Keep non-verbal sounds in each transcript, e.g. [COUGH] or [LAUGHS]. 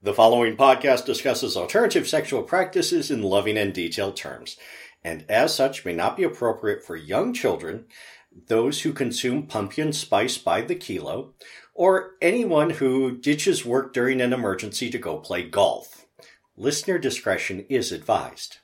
The following podcast discusses alternative sexual practices in loving and detailed terms, and as such may not be appropriate for young children, those who consume pumpkin spice by the kilo, or anyone who ditches work during an emergency to go play golf. Listener discretion is advised.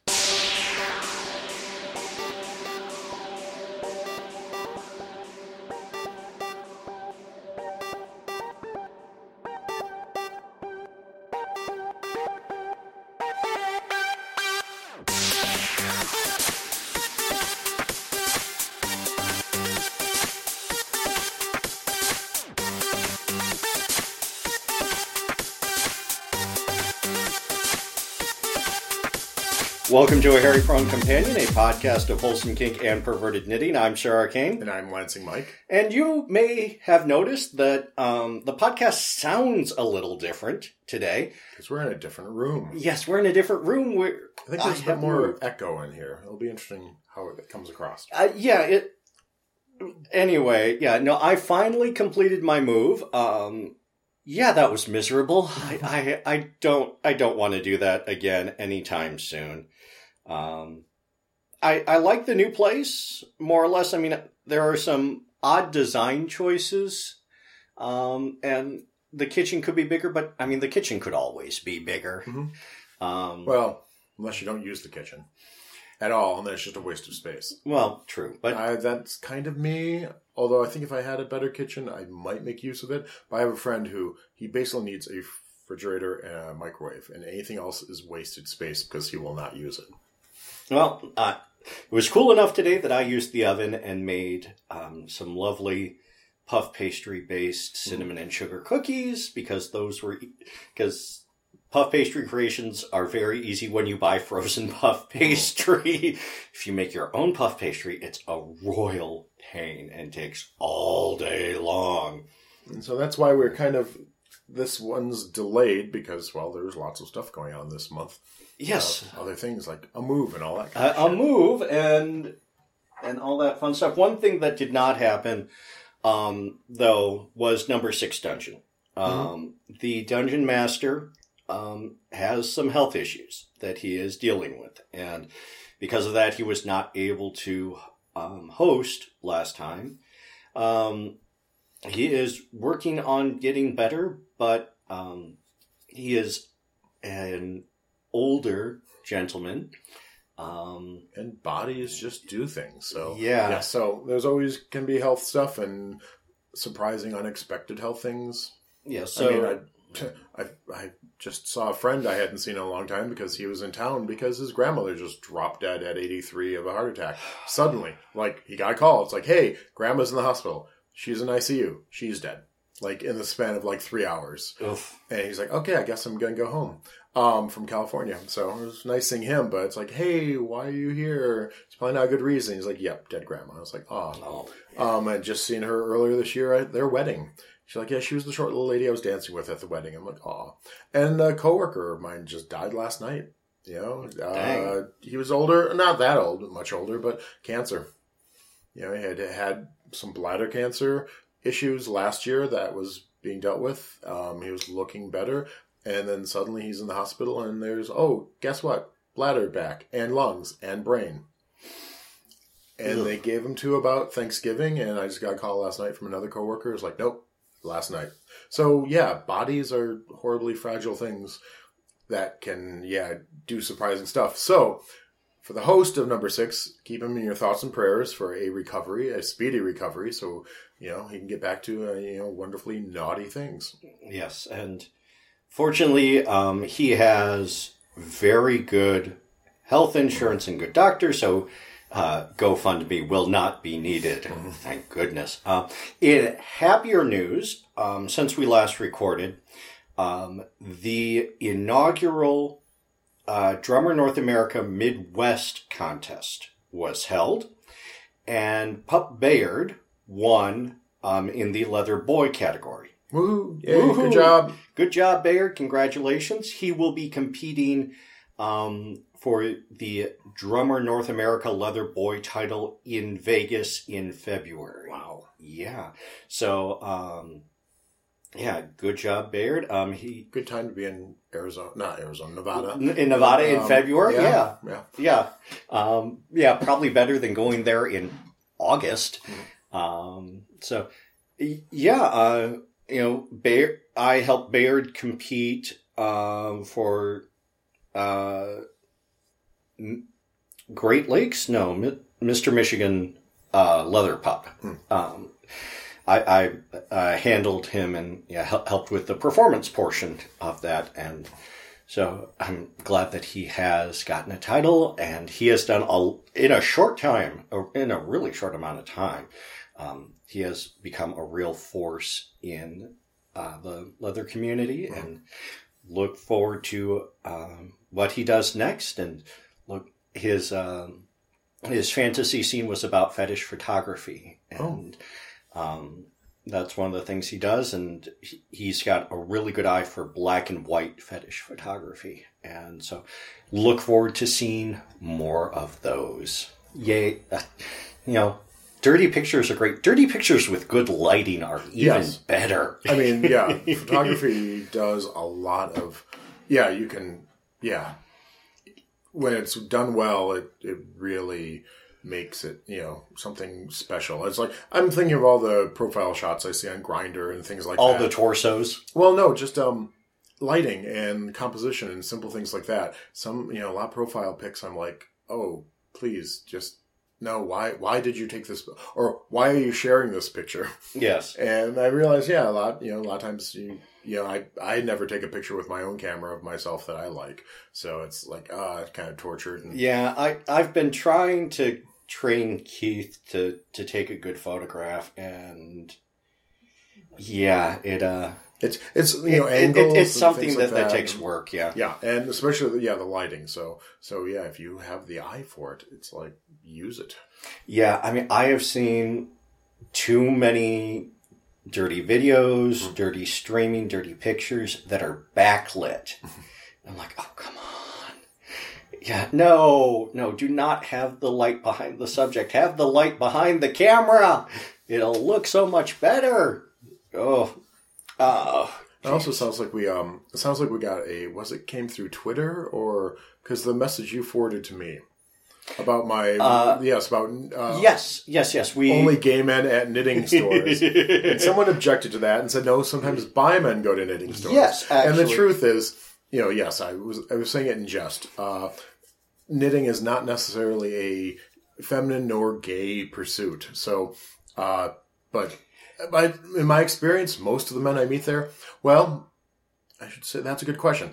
Welcome to a Hairy Prone Companion, a podcast of wholesome kink and perverted knitting. I'm Sir Arcane. And I'm Lansing Mike. And you may have noticed that um, the podcast sounds a little different today. Because we're in a different room. Yes, we're in a different room. Where I think there's a bit more echo in here. It'll be interesting how it comes across. Uh, yeah, it. Anyway, yeah, no, I finally completed my move. Um, yeah, that was miserable. I, I, I don't, I don't want to do that again anytime soon. Um, I, I like the new place more or less. I mean, there are some odd design choices, um, and the kitchen could be bigger, but I mean, the kitchen could always be bigger. Mm-hmm. Um, well, unless you don't use the kitchen at all, and then it's just a waste of space. Well, true, but I, that's kind of me. Although I think if I had a better kitchen, I might make use of it. But I have a friend who he basically needs a refrigerator and a microwave, and anything else is wasted space because he will not use it. Well, uh, it was cool enough today that I used the oven and made um, some lovely puff pastry based cinnamon and sugar cookies because those were because puff pastry creations are very easy when you buy frozen [LAUGHS] puff pastry. if you make your own puff pastry, it's a royal pain and takes all day long. And so that's why we're kind of this one's delayed because well, there's lots of stuff going on this month. Yes, other things like a move and all that. Kind uh, a move and and all that fun stuff. One thing that did not happen, um, though, was number six dungeon. Um, mm-hmm. The dungeon master um, has some health issues that he is dealing with, and because of that, he was not able to um, host last time. Um, he is working on getting better, but um, he is an older gentleman. Um, and bodies just do things. So yeah. yeah. So there's always can be health stuff and surprising, unexpected health things. Yeah. So I, mean, I, [LAUGHS] I, I just saw a friend I hadn't seen in a long time because he was in town because his grandmother just dropped dead at 83 of a heart attack suddenly. Like he got a call. It's like, hey, grandma's in the hospital. She's in ICU. She's dead. Like in the span of like three hours. Oof. And he's like, okay, I guess I'm gonna go home. Um, from California. So it was nice seeing him, but it's like, hey, why are you here? It's probably not a good reason. He's like, yep, dead grandma. I was like, oh. oh um, and just seen her earlier this year at their wedding. She's like, yeah, she was the short little lady I was dancing with at the wedding. I'm like, oh. And a coworker of mine just died last night. You know, uh, he was older, not that old, much older, but cancer. You know, he had had some bladder cancer issues last year that was being dealt with. Um, he was looking better, and then suddenly he's in the hospital, and there's oh, guess what? Bladder back and lungs and brain. And Ugh. they gave him to about Thanksgiving, and I just got a call last night from another coworker. It's like, nope, last night. So yeah, bodies are horribly fragile things that can yeah do surprising stuff. So for the host of number six, keep him in your thoughts and prayers for a recovery, a speedy recovery, so you know he can get back to uh, you know wonderfully naughty things. Yes, and fortunately, um, he has very good health insurance and good doctors, so uh, GoFundMe will not be needed. Mm-hmm. Thank goodness. Uh, in happier news, um, since we last recorded, um, the inaugural uh, Drummer North America Midwest contest was held, and Pup Bayard won um, in the leather boy category. Woo! Good job. Good job, Bayard. Congratulations. He will be competing um, for the Drummer North America Leather Boy title in Vegas in February. Wow. Yeah. So, um, yeah, good job, Baird. Um, he Good time to be in Arizona, not Arizona, Nevada. in Nevada in Um, February. Yeah, yeah. yeah, um, yeah. Probably better than going there in August. Mm-hmm. Um, so, yeah, uh, you know, Bayard. I helped Baird compete um, for uh, Great Lakes. No, Mr. Michigan uh, Leather Pup. Um, I, I uh, handled him and yeah, hel- helped with the performance portion of that, and so I'm glad that he has gotten a title, and he has done a in a short time, or in a really short amount of time. Um, he has become a real force in uh, the leather community, and look forward to um, what he does next. And look, his um, his fantasy scene was about fetish photography, and um, that's one of the things he does. And he- he's got a really good eye for black and white fetish photography, and so look forward to seeing more of those. Yay! Uh, you know. Dirty pictures are great. Dirty pictures with good lighting are even Yes. better. I mean, yeah, [LAUGHS] photography does a lot of. Yeah, you can. Yeah, when it's done well, it it really makes it you know something special. It's like I'm thinking of all the profile shots I see on Grindr and things like All that. the torsos. Well, no, just um, lighting and composition and simple things like that. Some, you know, a lot of profile pics. I'm like, oh, please, just no. Why? Why did you take this? Or why are you sharing this picture? Yes. [LAUGHS] And I realize, yeah, a lot. You know, a lot of times, you, you know, I I never take a picture with my own camera of myself that I like. So it's like, ah, it's kind of tortured. And, Yeah, I I've been trying to train Keith to to take a good photograph, and yeah, it uh, It's it's you know it- it- angles. it's something that, like that takes work. Yeah, Yeah, and especially yeah the lighting. So so yeah, if you have the eye for it, it's like use it. yeah. I mean, I have seen too many dirty videos, dirty streaming, dirty pictures that are backlit. I'm like, oh come on. Yeah, no, no, do not have the light behind the subject. Have the light behind the camera. It'll look so much better. Oh, oh, It also sounds like we um it sounds like we got a was it came through Twitter or because the message you forwarded to me about my Uh, yes about uh, yes, yes, yes. We only gay men at knitting stores. and [LAUGHS] someone objected to that and said no, sometimes bi men go to knitting stores. Yes, and the truth is, you know, yes, I was I was saying it in jest. Uh, knitting is not necessarily a feminine nor gay pursuit. So, uh, but in my experience, most of the men I meet there, well, I should say that's a good question.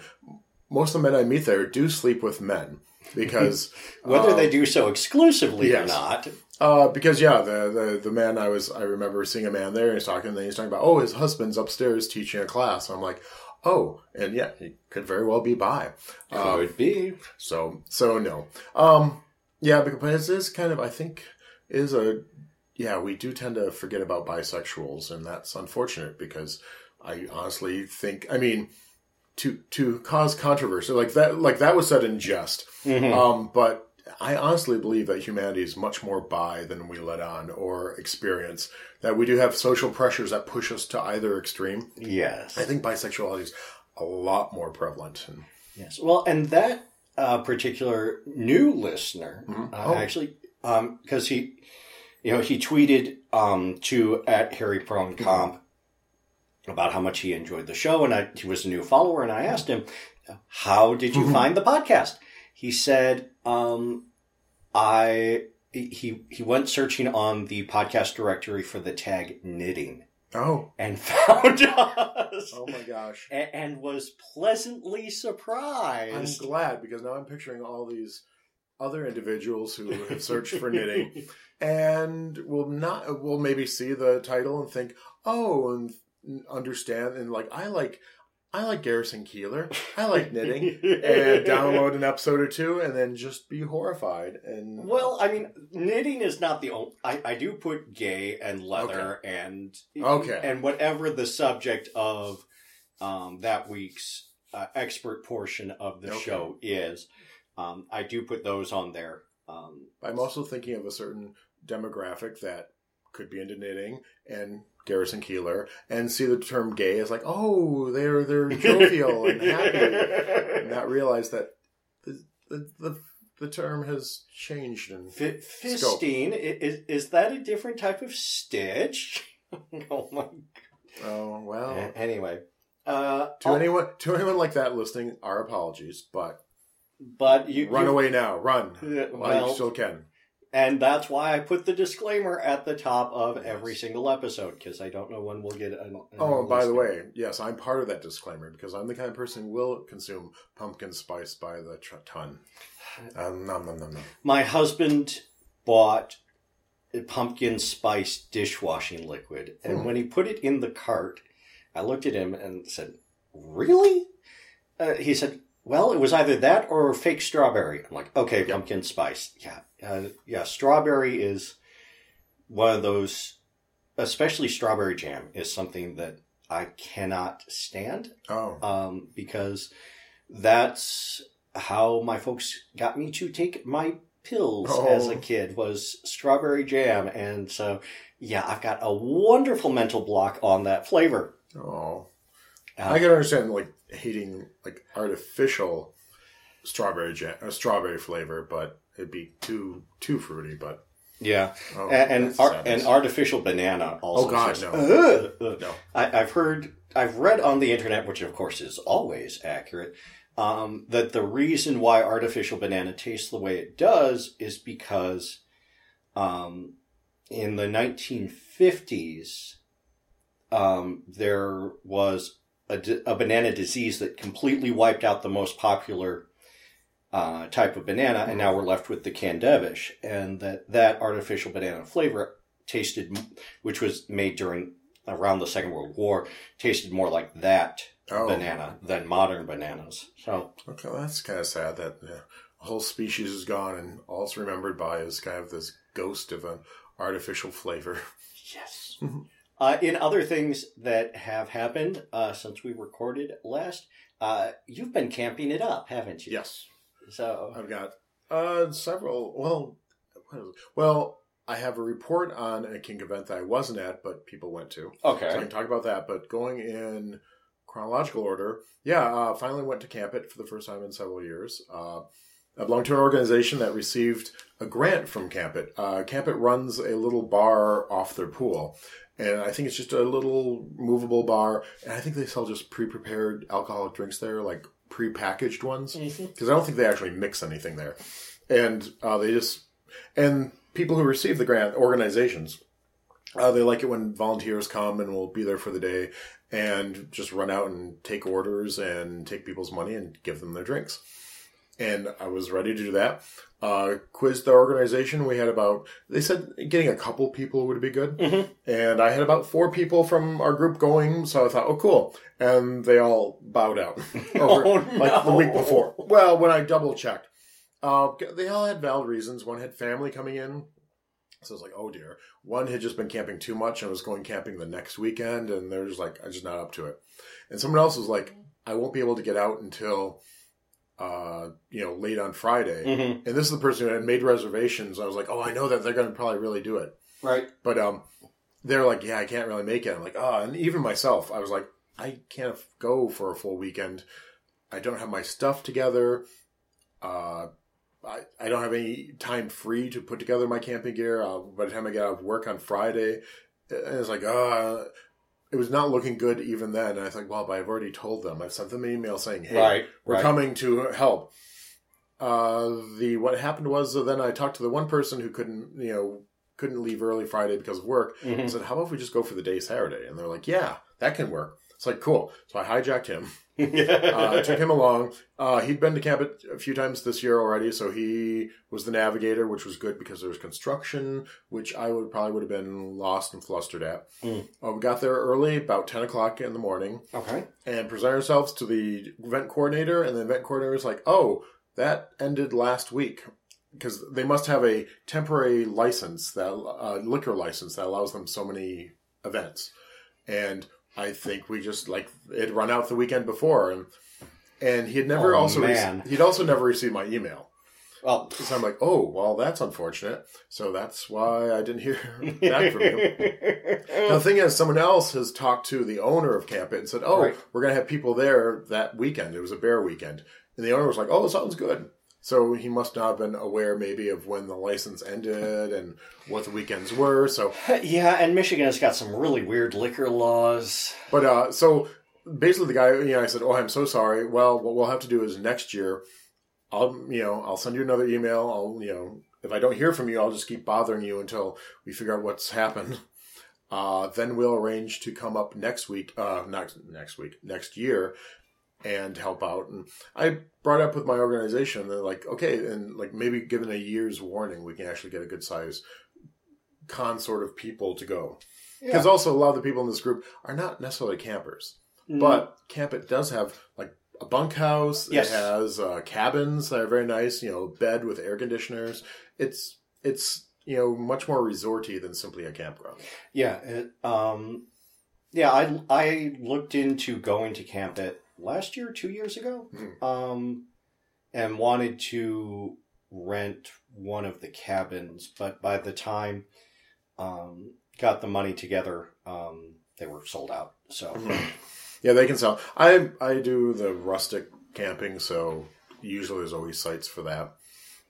Most of the men I meet there do sleep with men because [LAUGHS] whether they do so exclusively or not. uh, because yeah, the, the the man I was I remember seeing a man there and he's talking and then he's talking about oh his husband's upstairs teaching a class. I'm like oh and yeah he could very well be bi. Um, Could be. so so no. Um yeah, because it is kind of I think is a yeah, we do tend to forget about bisexuals and that's unfortunate because I honestly think I mean to to cause controversy like that like that was said in jest. Um but I honestly believe that humanity is much more bi than we let on or experience. That we do have social pressures that push us to either extreme. Yes. I think bisexuality is a lot more prevalent. And, Yes. Well, and that uh, particular new listener, uh, Oh. actually, because he, you know, he tweeted um, to at Hairy Prone Comp about how much he enjoyed the show, and I, he was a new follower, and I asked him, "How did you find the podcast?" He said, um, "I." He he went searching on the podcast directory for the tag knitting oh, and [LAUGHS] found us oh my gosh. a- and was pleasantly surprised. I'm glad because now I'm picturing all these other individuals who have searched for knitting [LAUGHS] and will not will maybe see the title and think, oh, and understand and like I like I like Garrison Keillor, I like [LAUGHS] knitting, and download an episode or two and then just be horrified and Well, I mean, knitting is not the only. I, I do put gay and leather and Okay. and whatever the subject of um, that week's uh, expert portion of the Okay. show is. Um, I do put those on there. Um, I'm also thinking of a certain demographic that could be into knitting and Garrison Keillor and see the term gay as like, oh, they're they're [LAUGHS] jovial and happy, and [LAUGHS] not realize that the the, the, the term has changed and F- Fistine, i- is, is that a different type of stitch? [LAUGHS] oh my. oh well. A- Anyway. Uh, To oh, anyone to anyone like that listening, our apologies, but but you run away now, run Yeah, while you still can. And that's why I put the disclaimer at the top of every single episode because I don't know when we'll get. An, an Oh, by the way, yes, I'm part of that disclaimer because I'm the kind of person who will consume pumpkin spice by the tr- ton. Um, nom, nom, nom, nom. my husband bought a pumpkin spice dishwashing liquid, and Hmm. when he put it in the cart, I looked at him and said, "Really?" Uh, he said, "Well, it was either that or fake strawberry." I'm like, "Okay, pumpkin spice, yeah, uh, yeah, strawberry is one of those, especially strawberry jam is something that I cannot stand." Oh, um, because that's how my folks got me to take my pills Oh. as a kid was strawberry jam and so yeah i've got a wonderful mental block on that flavor oh. Uh, I can understand like hating like artificial strawberry jam, uh, strawberry flavor, but it'd be too too fruity. But yeah oh, and ar- and artificial banana also Oh, God, says, no. No, I, I've heard, I've read on the internet, which of course is always accurate, um, that the reason why artificial banana tastes the way it does is because um, in the 1950s, um, there was a, di- a banana disease that completely wiped out the most popular uh, type of banana, and now we're left with the Cavendish, and that that artificial banana flavor tasted, which was made during around the Second World War, tasted more like that oh, banana than modern bananas. So Okay, well, that's kind of sad that yeah, a whole species is gone, and all it's remembered by is kind of this ghost of an artificial flavor. yes. Mhm. Uh, in other things that have happened uh, since we recorded last, uh, you've been camping it up, haven't you? Yes, So I've got uh, several. Well, well, I have a report on a kink event that I wasn't at, but people went to. So I can talk about that. But going in chronological order, yeah, uh, finally went to Camp It for the first time in several years. Uh, I belong to an organization that received a grant from Camp It. Uh, Camp It runs a little bar off their pool. And I think it's just a little movable bar. And I think they sell just pre prepared alcoholic drinks there, like pre packaged ones. Because I don't think they actually mix anything there. And uh, they just, and people who receive the grant, organizations, uh, they like it when volunteers come and will be there for the day and just run out and take orders and take people's money and give them their drinks. And I was ready to do that. Uh, quizzed the organization. We had about, they said getting a couple people would be good. Mhm. And I had about four people from our group going. So I thought, oh, cool. And they all bowed out [LAUGHS] over, Oh, like the week before. Well, when I double checked, uh, they all had valid reasons. One had family coming in. So I was like, oh dear. One had just been camping too much and was going camping the next weekend, and they're just like, I'm just not up to it. And someone else was like, I won't be able to get out until, uh, you know, late on Friday. Mhm. And this is the person who had made reservations. I was like, oh, I know that they're going to probably really do it. Right. But um, they're like, yeah, I can't really make it. I'm like, oh, and even myself, I was like, I can't go for a full weekend. I don't have my stuff together. Uh, I, I don't have any time free to put together my camping gear. Uh, by the time I get out of work on Friday, and it's like, uh, it was not looking good even then. And I like, well, but I've already told them. I've sent them an email saying, hey, Right. we're right. coming to help. Uh, the what happened was uh, then I talked to the one person who couldn't, you know, couldn't leave early Friday because of work. I Mhm. said, "How about if we just go for the day Saturday?" And they're like, "Yeah, that can work." It's like cool. So I hijacked him. [LAUGHS] Uh, I took him along. Uh, he'd been to camp it a few times this year already, so he was the navigator, which was good because there was construction, which I would probably would have been lost and flustered at. Mm. Uh, we got there early, about ten o'clock in the morning okay. and present ourselves to the event coordinator, and the event coordinator was like, "Oh, that ended last week." Because they must have a temporary license, that uh, liquor license that allows them so many events, and I think we just like it run out the weekend before, and and he had never Oh, also rec- he'd also never received my email, Well, So I'm like, oh, well, that's unfortunate. So that's why I didn't hear [LAUGHS] back from you. [LAUGHS] Now, the thing is, someone else has talked to the owner of Camp It and said, oh, Right. we're going to have people there that weekend. It was a bear weekend. And the owner was like, oh, sounds good. So he must not have been aware maybe of when the license ended and what the weekends were. So, [LAUGHS] yeah, and Michigan has got some really weird liquor laws. but, uh, so basically the guy, you know, I said, oh, I'm so sorry. Well, what we'll have to do is next year, I'll, you know, I'll send you another email. I'll, you know, if I don't hear from you, I'll just keep bothering you until we figure out what's happened. Uh, then we'll arrange to come up next week, uh, next, next week, next year and help out. And I brought up with my organization, they're like, okay, and like maybe given a year's warning, we can actually get a good size consort of people to go. Because also a lot of the people in this group are not necessarily campers, but Camp It does have like a bunkhouse. Yes. It has uh, cabins that are very nice. You know, bed with air conditioners. It's it's you know much more resorty than simply a campground. Yeah, it, um, yeah. I I looked into going to camp it last year, two years ago, Hmm. um, and wanted to rent one of the cabins, but by the time um, got the money together, um, they were sold out. So Yeah, they can sell. I I do the rustic camping, so usually there's always sites for that,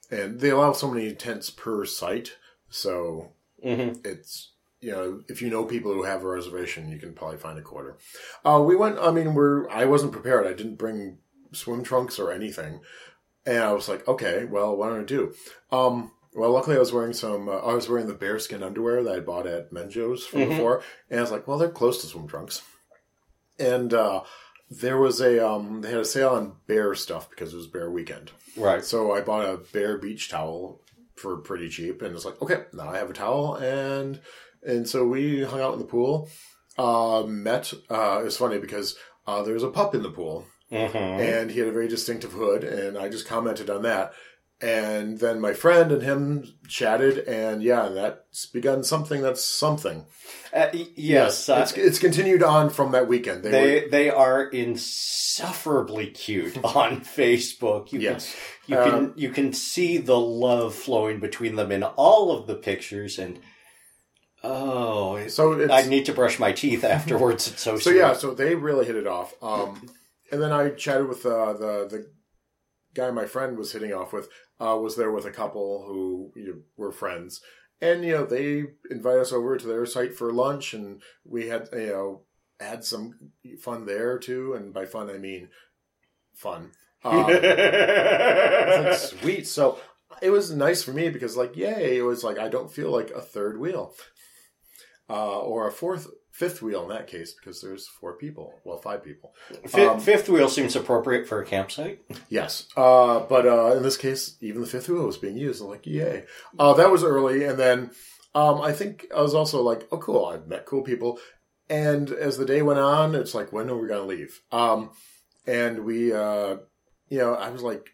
and they allow so many tents per site. So Mhm. it's you know if you know people who have a reservation, you can probably find a quarter. Uh, we went. I mean, we're I wasn't prepared. I didn't bring swim trunks or anything, and I was like, okay, well, what do I do? Um, well, luckily I was wearing some. Uh, I was wearing the bearskin underwear that I bought at Menjo's from Mhm. before, and I was like, well, they're close to swim trunks, and. uh there was a um they had a sale on bear stuff because it was bear weekend. right. So I bought a bear beach towel for pretty cheap, and it's like, okay, now I have a towel, and and so we hung out in the pool. Uh, met. Uh, it's funny because uh, there was a pup in the pool, Mhm. and he had a very distinctive hood, and I just commented on that. And then my friend and him chatted, and yeah, that's begun something that's something. Uh, y- yes, uh, it's, it's continued on from that weekend. They, they they are insufferably cute [LAUGHS] on Facebook. You yes, can you Uh, can you can see the love flowing between them in all of the pictures, and oh, so I need to brush my teeth afterwards. It's so [LAUGHS] So sweet. yeah, so they really hit it off. Um, and then I chatted with uh, the the guy my friend was hitting off with. Uh, was there with a couple who you know, were friends, and you know they invited us over to their site for lunch, and we had you know had some fun there too. And by fun I mean fun. [LAUGHS] Um, like, sweet. So it was nice for me because, like, yay! It was like I don't feel like a third wheel, uh, or a fourth, fifth wheel in that case because there's four people. Well, five people. Um, fifth wheel seems appropriate for a campsite. Yes, uh, but uh, in this case, even the fifth wheel was being used. I'm like, yay! Uh, that was early, and then um, I think I was also like, oh, cool! i've met cool people, and as the day went on, it's like, when are we going to leave? Um, and we, uh, you know, I was like,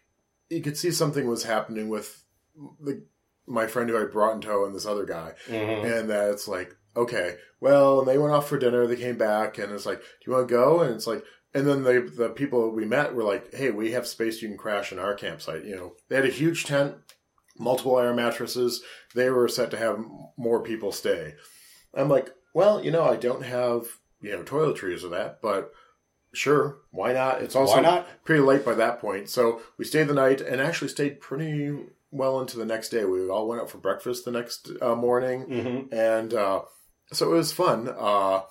you could see something was happening with the, my friend who I brought in tow and this other guy, Mhm. and that it's like, okay, well, and they went off for dinner. They came back, and it's like, do you want to go? And it's like, and then they, the people we met were like, hey, we have space. You can crash in our campsite. You know, they had a huge tent, multiple air mattresses. They were set to have more people stay. I'm like, well, you know, I don't have you know toiletries or that, but sure, why not? It's also Why not? pretty late by that point. So we stayed the night and actually stayed pretty well into the next day. We all went out for breakfast the next uh, morning hmm and uh, so it was fun. Uh,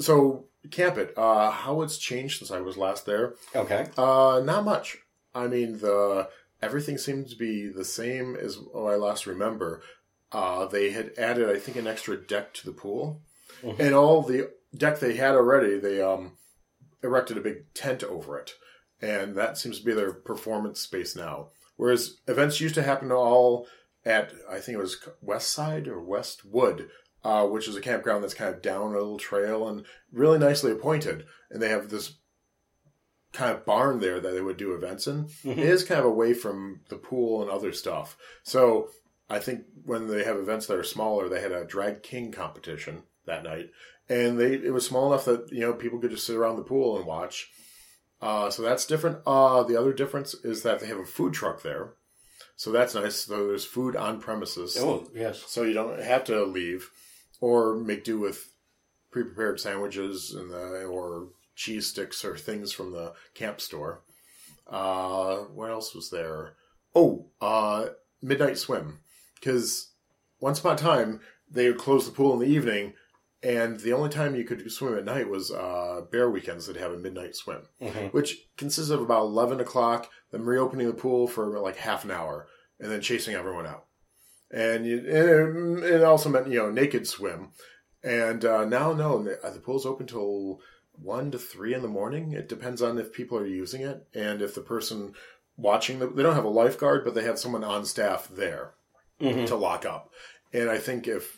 so camp it. Uh, how it's changed since I was last there? Okay. Uh, not much. I mean, the everything seemed to be the same as I last remember. Uh, they had added, I think, an extra deck to the pool, Mhm. and all the deck they had already, they um, erected a big tent over it, and that seems to be their performance space now. Whereas events used to happen all at, I think it was West Side or West Wood, uh, which is a campground that's kind of down a little trail and really nicely appointed, and they have this kind of barn there that they would do events in. Mhm. It is kind of away from the pool and other stuff. So I think when they have events that are smaller, they had a drag king competition that night, and they it was small enough that you know people could just sit around the pool and watch. Uh, so that's different. Uh, the other difference is that they have a food truck there. So that's nice. So there's food on premises. Oh, yes. So you don't have to leave or make do with pre-prepared sandwiches and the, or cheese sticks or things from the camp store. Uh, what else was there? Oh, uh, midnight swim. Because once upon a time, they would close the pool in the evening, and the only time you could swim at night was uh, bear weekends that have a midnight swim, Mhm. which consists of about 11 o'clock, them reopening the pool for like half an hour, and then chasing everyone out. And, you, and it, it also meant, you know, naked swim. And uh, now, no, the the pool's open till 1 to 3 in the morning. It depends on if people are using it and if the person watching the, they don't have a lifeguard, but they have someone on staff there Mhm. to lock up. And I think if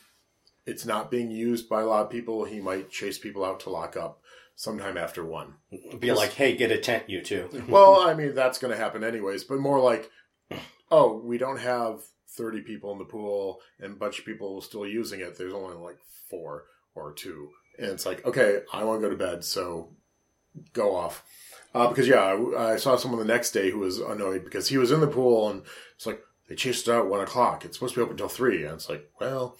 it's not being used by a lot of people, he might chase people out to lock up sometime after one. Be like, hey, get a tent, you two. well, I mean, that's going to happen anyways, but more like, [LAUGHS] oh, we don't have 30 people in the pool and a bunch of people still using it. There's only like four or two. And it's like, okay, I want to go to bed, so go off. Uh, because, yeah, I, I saw someone the next day who was annoyed because he was in the pool and it's like, they chased it out at one o'clock. It's supposed to be open until three. And it's like, well,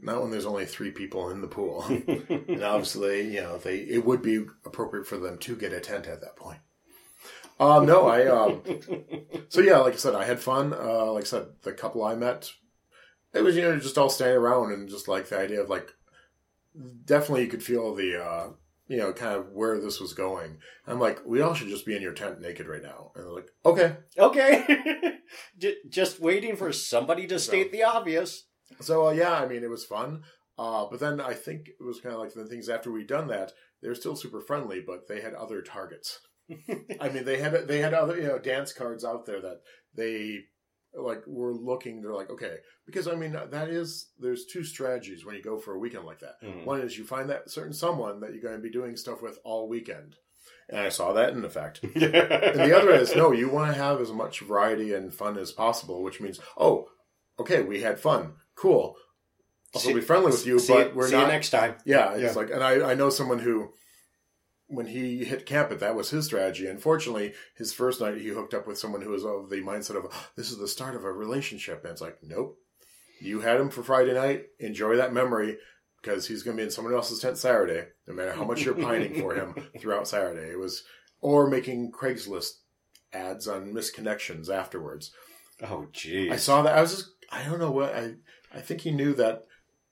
not when there's only three people in the pool. [LAUGHS] and obviously, you know, they it would be appropriate for them to get a tent at that point. Uh, no, I. Um, [LAUGHS] so yeah, like I said, I had fun. Uh, like I said, the couple I met, it was you know just all standing around and just like the idea of like, definitely you could feel the uh, you know kind of where this was going. I'm like, we all should just be in your tent naked right now. And they're like, okay. okay. [LAUGHS] Just waiting for somebody to state the obvious. So uh, yeah, I mean, it was fun. Uh, but then I think it was kind of like the things after we'd done that, they were still super friendly, but they had other targets. I mean, they had they had other you know dance cards out there that they like were looking. They're like, okay, because I mean that is there's two strategies when you go for a weekend like that. Mhm. One is you find that certain someone that you're going to be doing stuff with all weekend, and I saw that in effect. [LAUGHS] And the other is no, you want to have as much variety and fun as possible, which means oh, okay, we had fun, cool. I'll be friendly with you, see, but we're see not you next time. yeah, it's Yeah. like, and I, I know someone who, when he hit camp it, that was his strategy. Unfortunately, his first night, he hooked up with someone who was of the mindset of, this is the start of a relationship. And it's like, nope. You had him for Friday night. Enjoy that memory because he's going to be in someone else's tent Saturday, no matter how much you're pining for him throughout Saturday. It was, or making Craigslist ads on misconnections afterwards. Oh, geez. I saw that. I was just, I don't know what, I, I think he knew that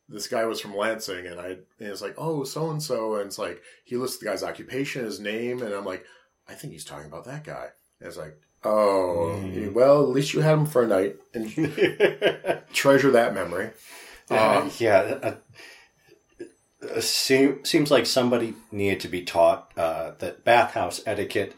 this guy was from Lansing, and I, and it's like, oh, so and so, and it's like he lists the guy's occupation, his name, and I'm like, I think he's talking about that guy. And it's like, oh, Mm. well, at least you had him for a night, and [LAUGHS] treasure that memory. Uh, Um, yeah. Uh, uh, seem, seems like somebody needed to be taught uh, that bathhouse etiquette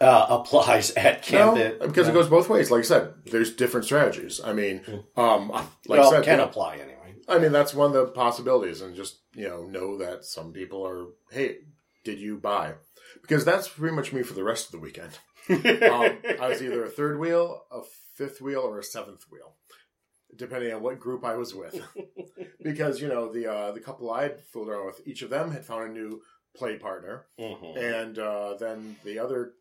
uh, applies at camp. no, because it goes both ways. Like I said, there's different strategies. I mean, um, like well, I said, can yeah, apply anyway. I mean, that's one of the possibilities, and just you know, know that some people are, hey, did you buy? Because that's pretty much me for the rest of the weekend. [LAUGHS] Um, I was either a third wheel, a fifth wheel, or a seventh wheel, depending on what group I was with. [LAUGHS] because you know, the uh, the couple I had fooled around with, each of them had found a new play partner, Mhm. and uh, then the other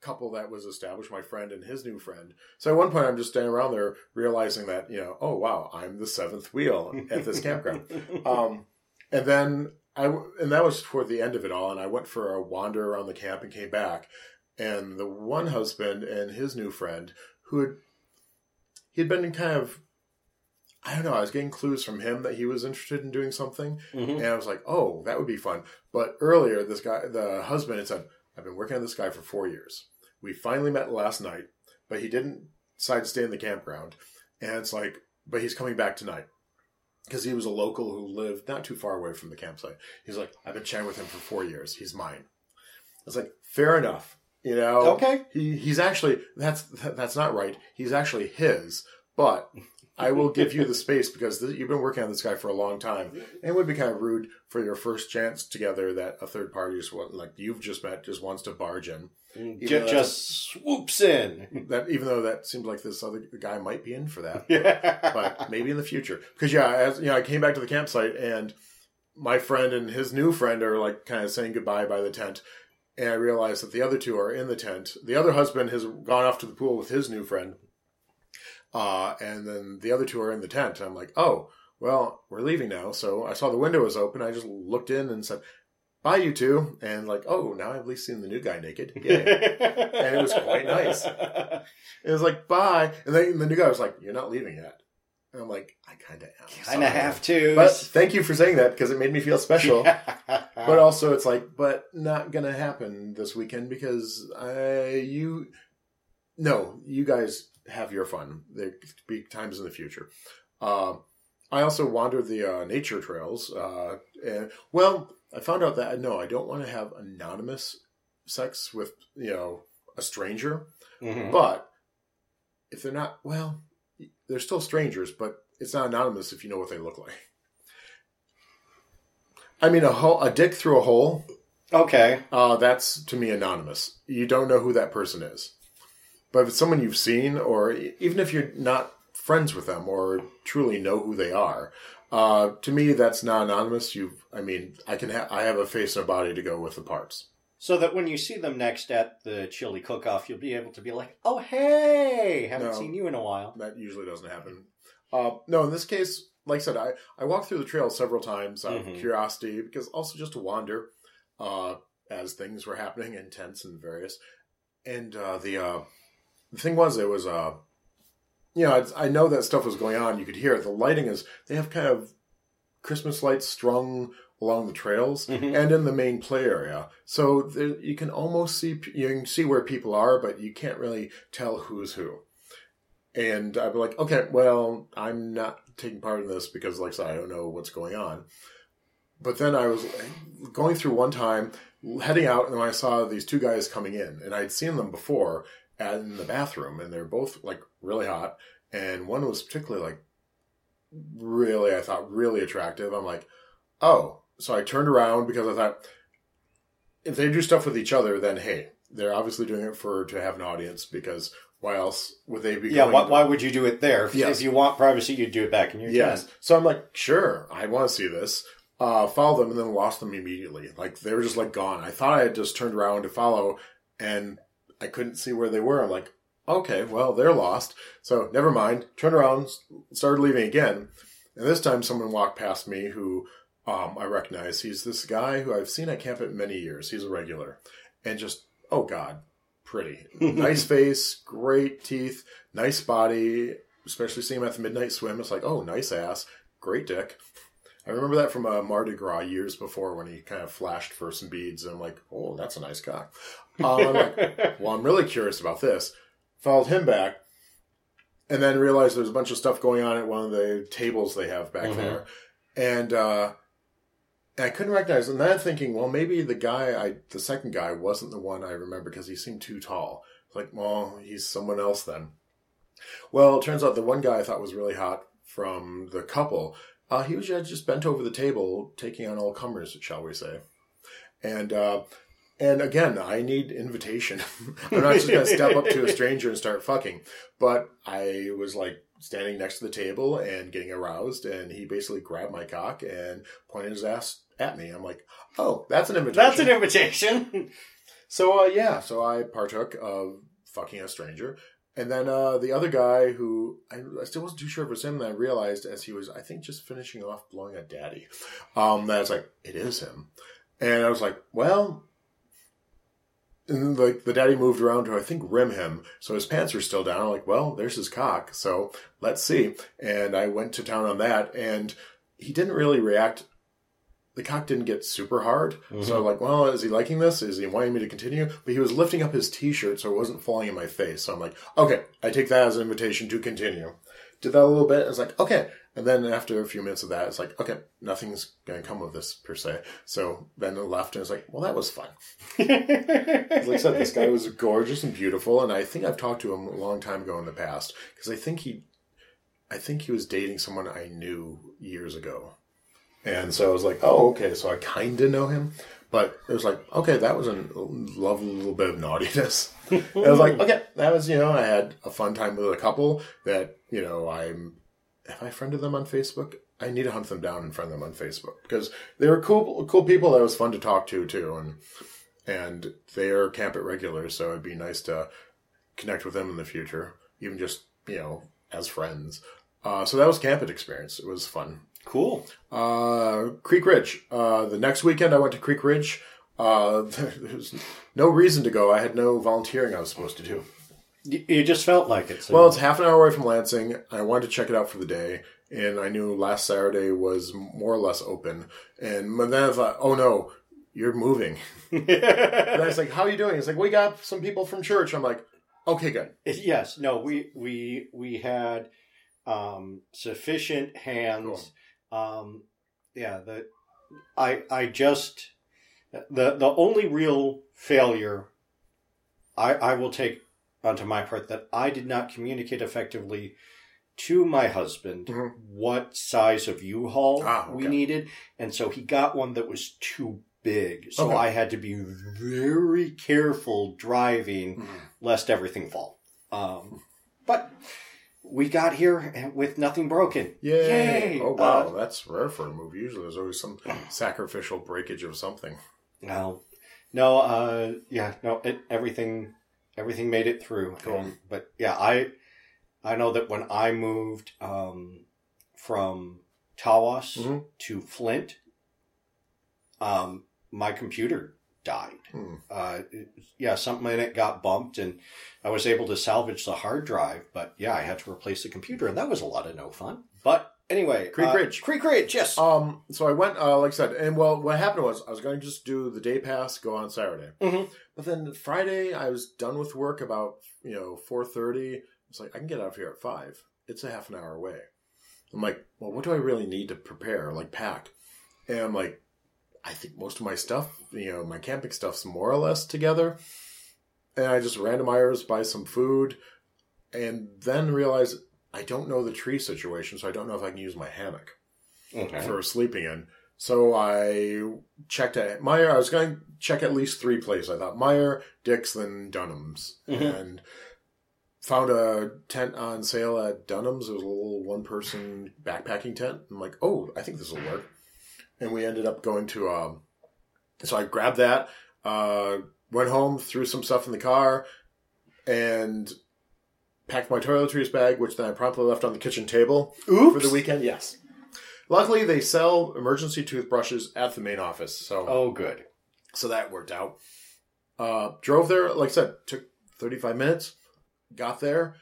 couple that was established, my friend and his new friend. So at one point, I'm just standing around there, realizing that you know, oh wow, I'm the seventh wheel at this campground. [LAUGHS] Um, and then I, and that was toward the end of it all, and I went for a wander around the camp and came back, and the one husband and his new friend who had he had been kind of. I don't know. I was getting clues from him that he was interested in doing something, Mhm. and I was like, "Oh, that would be fun." But earlier, this guy, the husband, had said, "I've been working on this guy for four years. We finally met last night, but he didn't decide to stay in the campground." And it's like, "But he's coming back tonight." Because he was a local who lived not too far away from the campsite. He's like, I've been chatting with him for four years. He's mine. It's like, fair enough. You know, Okay. he, he's actually that's that's not right. He's actually his, but I will give you the space because th- you've been working on this guy for a long time, and it would be kind of rude for your first chance together that a third party just like you've just met just wants to barge in. Ju- Even though just swoops in. [LAUGHS] That even though that seems like this other guy might be in for that, [LAUGHS] but but maybe in the future. Because yeah, as you know, I came back to the campsite and my friend and his new friend are like kind of saying goodbye by the tent, and I realized that the other two are in the tent. The other husband has gone off to the pool with his new friend. Uh, and then the other two are in the tent. I'm like, oh, well, we're leaving now. So I saw the window was open. I just looked in and said, bye, you two. And like, oh, now I've at least seen the new guy naked. Yay. [LAUGHS] and it was quite nice. It was like, bye. And then the new guy was like, you're not leaving yet. And I'm like, I kind of am. Kind of have to. But thank you for saying that because it made me feel special. [LAUGHS] but also, it's like, but not gonna happen this weekend because I you no, you guys have your fun. There could be times in the future. Uh, I also wandered the uh, nature trails. Uh, and, well, I found out that no, I don't want to have anonymous sex with you know a stranger. Mhm. But if they're not, well, they're still strangers, but it's not anonymous if you know what they look like. I mean, a hole, a dick through a hole. Okay. Uh, that's to me anonymous. You don't know who that person is. But if it's someone you've seen, or even if you're not friends with them or truly know who they are, uh, to me that's not anonymous. You, I mean, I can ha- I have a face and a body to go with the parts. So that when you see them next at the chili cook-off, you'll be able to be like, "Oh, hey, haven't No. seen you in a while." That usually doesn't happen. Uh, no, in this case, like I said, I, I walked through the trail several times out Mhm. of curiosity, because also just to wander uh, as things were happening in tents and various. And uh, the uh, the thing was, it was uh, you know, I know that stuff was going on. You could hear it. The lighting is they have kind of Christmas lights strung along the trails Mhm. and in the main play area, so there, you can almost see you can see where people are, but you can't really tell who's who. And I'd be like, okay, well, I'm not taking part in this because, like I said, I don't know what's going on. But then I was going through one time, heading out, and then I saw these two guys coming in, and I'd seen them before in the bathroom, and they're both like really hot, and one was particularly like really, I thought really attractive. I'm like, oh, so I turned around because I thought if they do stuff with each other, then hey, they're obviously doing it for to have an audience because why else would they be? Yeah. Why, why would you do it there? If, Yes. if you want privacy, you'd do it back in your Yes. So I'm like, sure, I want to see this. Uh, follow them and then lost them immediately. Like they were just like gone. I thought I had just turned around to follow and I couldn't see where they were. I'm like, okay, well, they're lost. So never mind. Turned around, started leaving again. And this time someone walked past me who um, I recognize. He's this guy who I've seen at camp at many years. He's a regular. And just, oh God, pretty. [LAUGHS] nice face, great teeth, nice body, especially seeing him at the midnight swim. It's like, oh, nice ass, great dick. I remember that from uh, Mardi Gras years before when he kind of flashed for some beads, and I'm like, oh, that's a nice cock. Um, I'm [LAUGHS] like, well, I'm really curious about this. Followed him back, and then realized there's a bunch of stuff going on at one of the tables they have back Mhm. there, and uh, and I couldn't recognize. And then thinking, well, maybe the guy, I the second guy, wasn't the one I remember because he seemed too tall. Like, well, he's someone else then. Well, it turns out the one guy I thought was really hot from the couple, uh, he was just bent over the table, taking on all comers, shall we say? And uh, and again, I need invitation. [LAUGHS] I'm not just going to step up to a stranger and start fucking. But I was like standing next to the table and getting aroused, and he basically grabbed my cock and pointed his ass at me. I'm like, oh, that's an invitation. That's an invitation. [LAUGHS] So uh, yeah, so I partook of fucking a stranger, and then uh, the other guy who I, I still wasn't too sure if it was him. Then I realized as he was, I think, just finishing off blowing a daddy, um, that it's like it is him, and I was like, well. And like the daddy moved around to I think rim him, so his pants are still down. I'm like, well, there's his cock, so let's see. And I went to town on that, and he didn't really react the cock didn't get super hard. So mm-hmm. I'm like, well, is he liking this? Is he wanting me to continue? But he was lifting up his t-shirt so it wasn't falling in my face. So I'm like, okay, I take that as an invitation to continue. Did that a little bit. I was like, okay. And then after a few minutes of that, it's like, okay, nothing's going to come of this per se. So then I left and it's like, well, that was fun. [LAUGHS] Like I said, this guy was gorgeous and beautiful. And I think I've talked to him a long time ago in the past because I think he, I think he was dating someone I knew years ago. And so I was like, oh, okay, so I kind of know him. But it was like, okay, that was a lovely little bit of naughtiness. I was like, [LAUGHS] okay, that was, you know, I had a fun time with a couple that, you know, I'm, have I friended them on Facebook? I need to hunt them down and friend them on Facebook because they were cool, cool people that was fun to talk to too. And, and they are camp at regulars, so it'd be nice to connect with them in the future. Even just, you know, as friends. Uh, so that was camping experience. It was fun. Cool. Uh, Creek Ridge. Uh, the next weekend I went to Creek Ridge. Uh, [LAUGHS] there's no reason to go. I had no volunteering I was supposed to do. You, just felt like it. So. Well, it's half an hour away from Lansing. I wanted to check it out for the day, and I knew last Saturday was more or less open. And then I thought, oh no, you're moving. [LAUGHS] and I was like, how are you doing? It's like, we got some people from church. I'm like, okay, good. yes. No, we we we had um, sufficient hands. Um, yeah. The I I just the the only real failure I I will take onto my part that I did not communicate effectively to my husband Mhm. what size of U-Haul Ah, okay. we needed, and so he got one that was too big. So Okay. I had to be very careful driving lest everything fall. Um, but we got here with nothing broken. Yay! Yay! Oh wow, Uh, that's rare for a movie. Usually, there's always some sacrificial breakage of something. No, no, uh, yeah, no, it, everything, everything made it through. Cool. And- but yeah, I, I know that when I moved, um, from Tawas Mhm. to Flint, um, my computer died. Hmm. Uh, it- yeah, something in it got bumped and I was able to salvage the hard drive, but yeah, I had to replace the computer and that was a lot of no fun. Anyway, Creek uh, Ridge. Creek Ridge, yes. Um, so I went, uh, like I said, and well, what happened was I was going to just do the day pass, go on Saturday, Mhm. but then Friday I was done with work about you know four thirty. It's like I can get out of here at five. It's a half an hour away. I'm like, well, what do I really need to prepare, like pack? And I'm like, I think most of my stuff, you know, my camping stuff's more or less together. And I just randomized buy some food, and then realized I don't know the tree situation, so I don't know if I can use my hammock okay. for sleeping in. So I checked at Meijer. I was going to check at least three places. I thought Meijer, Dick's, then Dunham's, Mhm. and found a tent on sale at Dunham's. It was a little one-person backpacking tent. I'm like, oh, I think this will work. And we ended up going to. Um, so I grabbed that, uh, went home, threw some stuff in the car, and packed my toiletries bag, which then I promptly left on the kitchen table Oops. for the weekend. Yes. Luckily, they sell emergency toothbrushes at the main office, so Oh, good. so that worked out. Uh, drove there, like I said, took thirty five minutes. Got there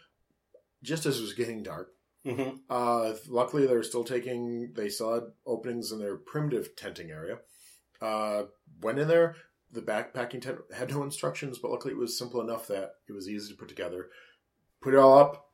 just as it was getting dark. hmm Uh, luckily, they're still taking. They still had openings in their primitive tenting area. Uh, went in there. The backpacking tent had no instructions, but luckily it was simple enough that it was easy to put together. Put it all up,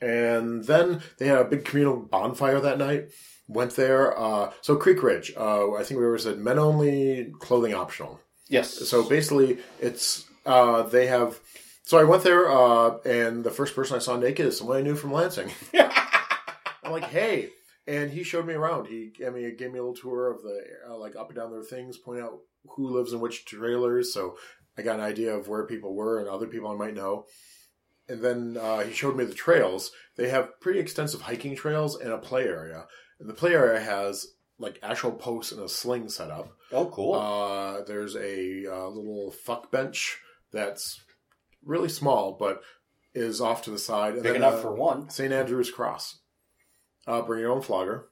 and then they had a big communal bonfire that night. Went there. Uh, so Creek Ridge. Uh, I think we were said men only, clothing optional. Yes. So basically, it's uh, they have. So I went there, uh, and the first person I saw naked is someone I knew from Lansing. [LAUGHS] I'm like, hey, and he showed me around. He, I mean, he gave me a little tour of the uh, like up and down their things, point out who lives in which trailers. So I got an idea of where people were and other people I might know. And then uh, he showed me the trails. They have pretty extensive hiking trails and a play area. And the play area has like actual posts and a sling set up. oh, cool. Uh, there's a uh, little fuck bench that's really small, but is off to the side. And Big then, enough uh, for one. St. Andrew's Cross. Uh, bring your own flogger.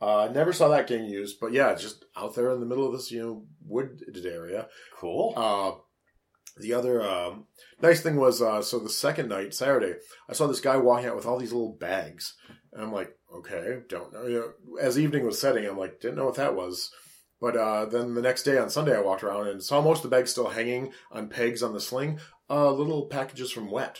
Uh, never saw that game used, but yeah, just out there in the middle of this, you know, wooded area. Cool. The other um, nice thing was, uh, so the second night, Saturday, I saw this guy walking out with all these little bags, and I'm like, okay, don't know. You know, as evening was setting, I'm like, didn't know what that was. But uh, then the next day on Sunday, I walked around and saw most of the bags still hanging on pegs on the sling. Uh, little packages from Wet.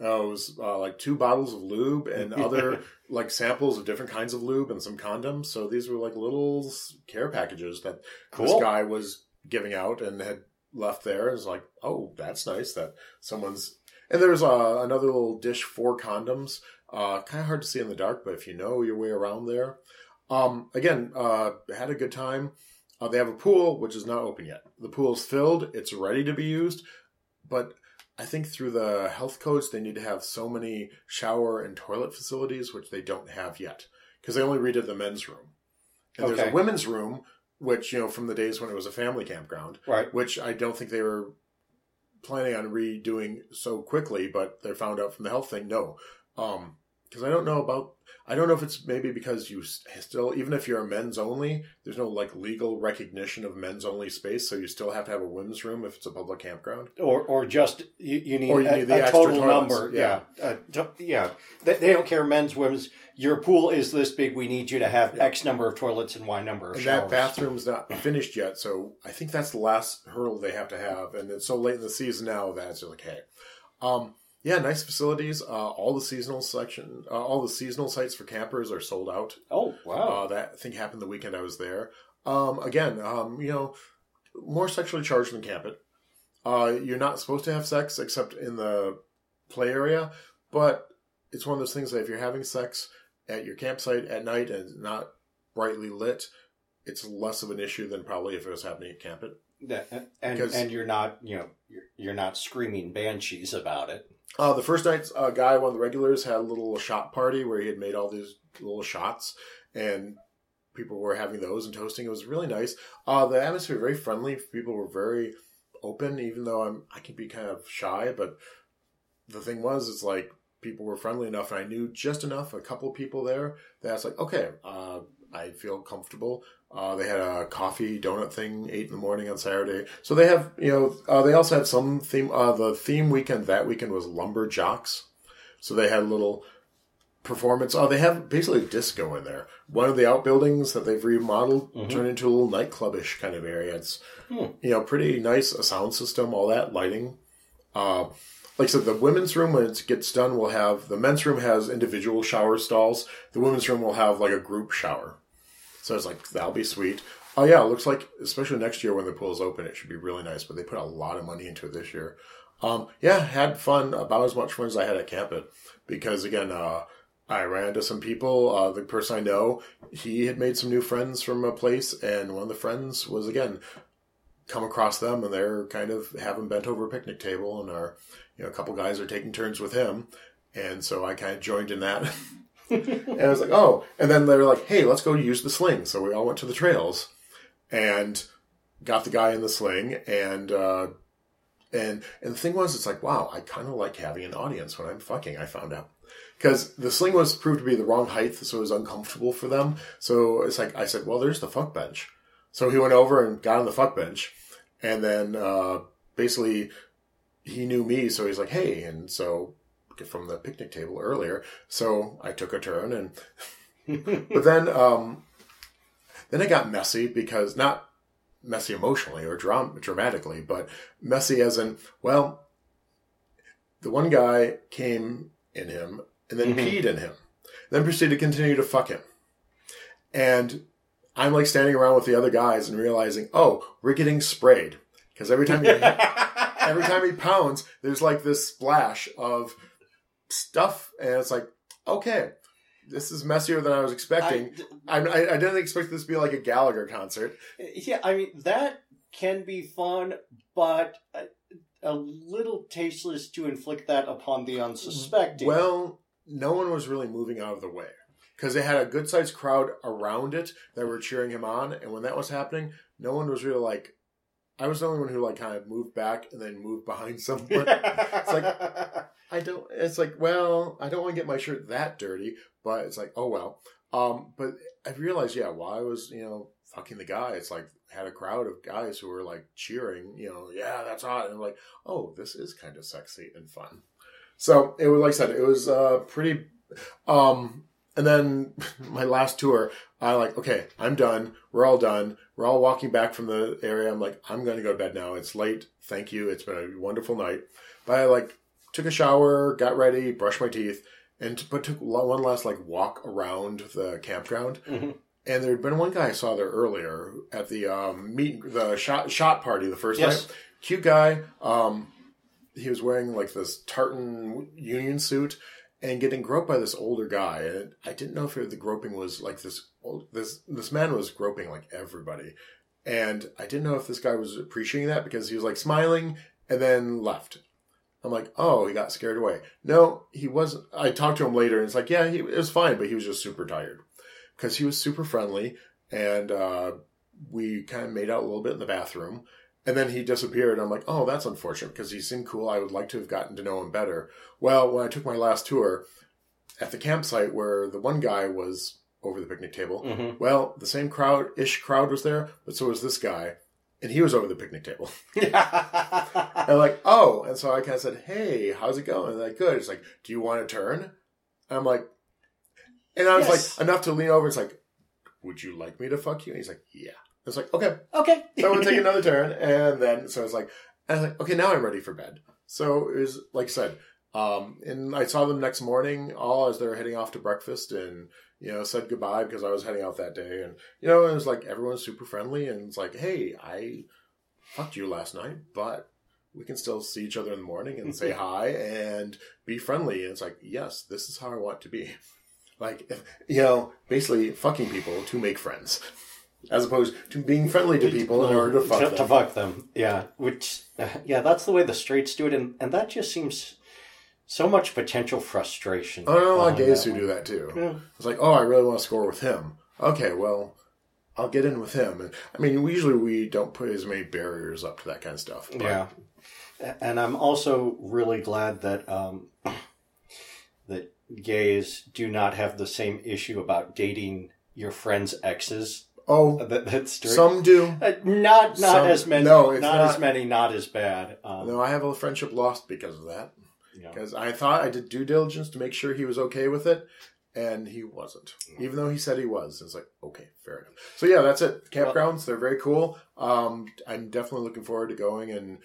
Uh, it was uh, like two bottles of lube and other [LAUGHS] like samples of different kinds of lube and some condoms. So these were like little care packages that Cool. this guy was giving out and had left there. It's like, oh, that's nice that someone's. And there's uh, another little dish for condoms. Uh, kind of hard to see in the dark, but if you know your way around there. Um, again, uh, had a good time. Uh, they have a pool, which is not open yet. The pool's filled. It's ready to be used. But I think through the health codes, they need to have so many shower and toilet facilities, which they don't have yet. Because they only redid the men's room. And there's a women's room, which, you know, from the days when it was a family campground, Right. which I don't think they were planning on redoing so quickly, but they found out from the health thing, no. Um, because I don't know about. I don't know if it's maybe because you still, even if you're a men's only, there's no like legal recognition of men's only space, so you still have to have a women's room if it's a public campground. or or just you, you need Or you a, need a total toilets, number. yeah. Yeah, Uh, to- yeah. They, they don't care men's, women's. Your pool is this big. We need you to have X number of toilets and Y number of And showers. that bathroom's not finished yet, so I think that's the last hurdle they have to have. And it's so late in the season now that it's like, hey, um, yeah, nice facilities. Uh, all the seasonal section, uh, all the seasonal sites for campers are sold out. oh wow! Uh, that thing happened the weekend I was there. Um, again, um, you know, more sexually charged than camp it. Uh, you're not supposed to have sex except in the play area, but it's one of those things that if you're having sex at your campsite at night and not brightly lit, it's less of an issue than probably if it was happening at camp it. That- and and you're not you know you're, not screaming banshees about it. Uh, the first night, a guy, one of the regulars, had a little shot party where he had made all these little shots, and people were having those and toasting. It was really nice. Uh, the atmosphere very friendly. People were very open, even though I'm I can be kind of shy. But the thing was, it's like people were friendly enough, and I knew just enough, a couple of people there that I was like, okay, uh, I feel comfortable. Uh, they had a coffee donut thing eight in the morning on Saturday. So they have, you know, uh, they also have some theme. Uh, the theme weekend that weekend was lumberjocks. So they had a little performance. Oh, they have basically disco in there. One of the outbuildings that they've remodeled turned into a little nightclubish kind of area. It's you know pretty nice. A sound system, all that lighting. Uh, like I said, the women's room when it gets done will have the men's room has individual shower stalls. The women's room will have like a group shower. So it's like that'll be sweet. Oh yeah, it looks like especially next year when the pool's open, it should be really nice. But they put a lot of money into it this year. Um, yeah, had fun about as much fun as I had at Camp It because again, uh, I ran into some people. Uh, the person I know, he had made some new friends from a place, and one of the friends was again come across them, and they're kind of having bent over a picnic table, and are you know a couple guys are taking turns with him, and so I kind of joined in that. [LAUGHS] and I was like, oh, and then they were like, hey, let's go use the sling. So we all went to the trails, and got the guy in the sling, and uh, and and the thing was, it's like, wow, I kind of like having an audience when I'm fucking. I found out because the sling was proved to be the wrong height, so it was uncomfortable for them. So it's like I said, well, there's the fuck bench. So he went over and got on the fuck bench, and then uh, basically he knew me, so he's like, hey, and so from the picnic table earlier. So I took a turn, and [LAUGHS] but then um, then it got messy because not messy emotionally or dram- dramatically, but messy as in well, the one guy came in him and then peed in him, then proceeded to continue to fuck him, and I'm like standing around with the other guys and realizing, oh, we're getting sprayed because every time you [LAUGHS] every time he pounds, there's like this splash of stuff, and it's like, okay, this is messier than I was expecting. I, I, I didn't expect this to be like a Gallagher concert. Yeah, I mean that can be fun, but a, a little tasteless to inflict that upon the unsuspecting. Well, no one was really moving out of the way because they had a good sized crowd around it that were cheering him on, and when that was happening, no one was really like. I was the only one who like kind of moved back and then moved behind [LAUGHS] someone. it's like- [LAUGHS] I don't. It's like, well, I don't want to get my shirt that dirty, but it's like, oh well. Um, but I realized, yeah, while I was, you know, fucking the guy, it's like had a crowd of guys who were like cheering, you know, yeah, that's hot, and I'm like, oh, this is kind of sexy and fun. So it was like I said, it was uh pretty. Um, and then [LAUGHS] my last tour, I like, okay, I'm done. We're all done. We're all walking back from the area. I'm like, I'm going to go to bed now. It's late. Thank you. It's been a wonderful night. But I like took a shower, got ready, brushed my teeth, and but took one last like walk around the campground. Mhm. And there had been one guy I saw there earlier at the um, meet the shot shot party the first Yes. night. Cute guy. Um, he was wearing like this tartan union suit and getting groped by this older guy. And I didn't know if it, the groping was like this. old- This this man was groping like everybody, and I didn't know if this guy was appreciating that because he was like smiling and then left. I'm like, oh, he got scared away. No, he wasn't. I talked to him later, and it's like, yeah, he, it was fine, but he was just super tired because he was super friendly, and uh, we kind of made out a little bit in the bathroom. And then he disappeared. I'm like, oh, that's unfortunate because he seemed cool. I would like to have gotten to know him better. Well, when I took my last tour, at the campsite where the one guy was over the picnic table. hmm Well, the same crowd ish crowd was there, but so was this guy, and he was over the picnic table. [LAUGHS] And like, oh, and so I kind of said, "Hey, how's it going?" And they're like, good. It's like, do you want to turn? And I'm like, and I was Yes. like enough to lean over. It's like, would you like me to fuck you? And he's like, yeah. It's like, okay. okay. So I'm gonna take [LAUGHS] another turn, and then so it's like, and I was like, okay, now I'm ready for bed. So it was like I said, um, and I saw them next morning, all as they were heading off to breakfast, and you know said goodbye because I was heading out that day, and you know it was like everyone's super friendly, and it's like, hey, I fucked you last night, but we can still see each other in the morning and say [LAUGHS] hi and be friendly. And it's like, yes, this is how I want to be. [LAUGHS] Like, you know, basically fucking people to make friends. As opposed to being friendly to people in order to fuck them. to fuck them. Yeah, which uh, yeah, that's the way the straights do it, and and that just seems so much potential frustration. I know a lot of gays who do that too. Yeah. It's like, oh, I really want to score with him. Okay, well, I'll get in with him. And I mean, usually we don't put as many barriers up to that kind of stuff. but- Yeah, and I'm also really glad that um, [CLEARS THROAT] that gays do not have the same issue about dating your friends' exes. Oh, That that's straight. some do. Uh, not not Some- as many. no, it's not, not- as many. Not as bad. Um, No, I have a friendship lost because of that. Because I thought I did due diligence to make sure he was okay with it, and he wasn't. Even though he said he was. It's like, okay, fair enough. So yeah, that's it. Campgrounds, they're very cool. Um, I'm definitely looking forward to going and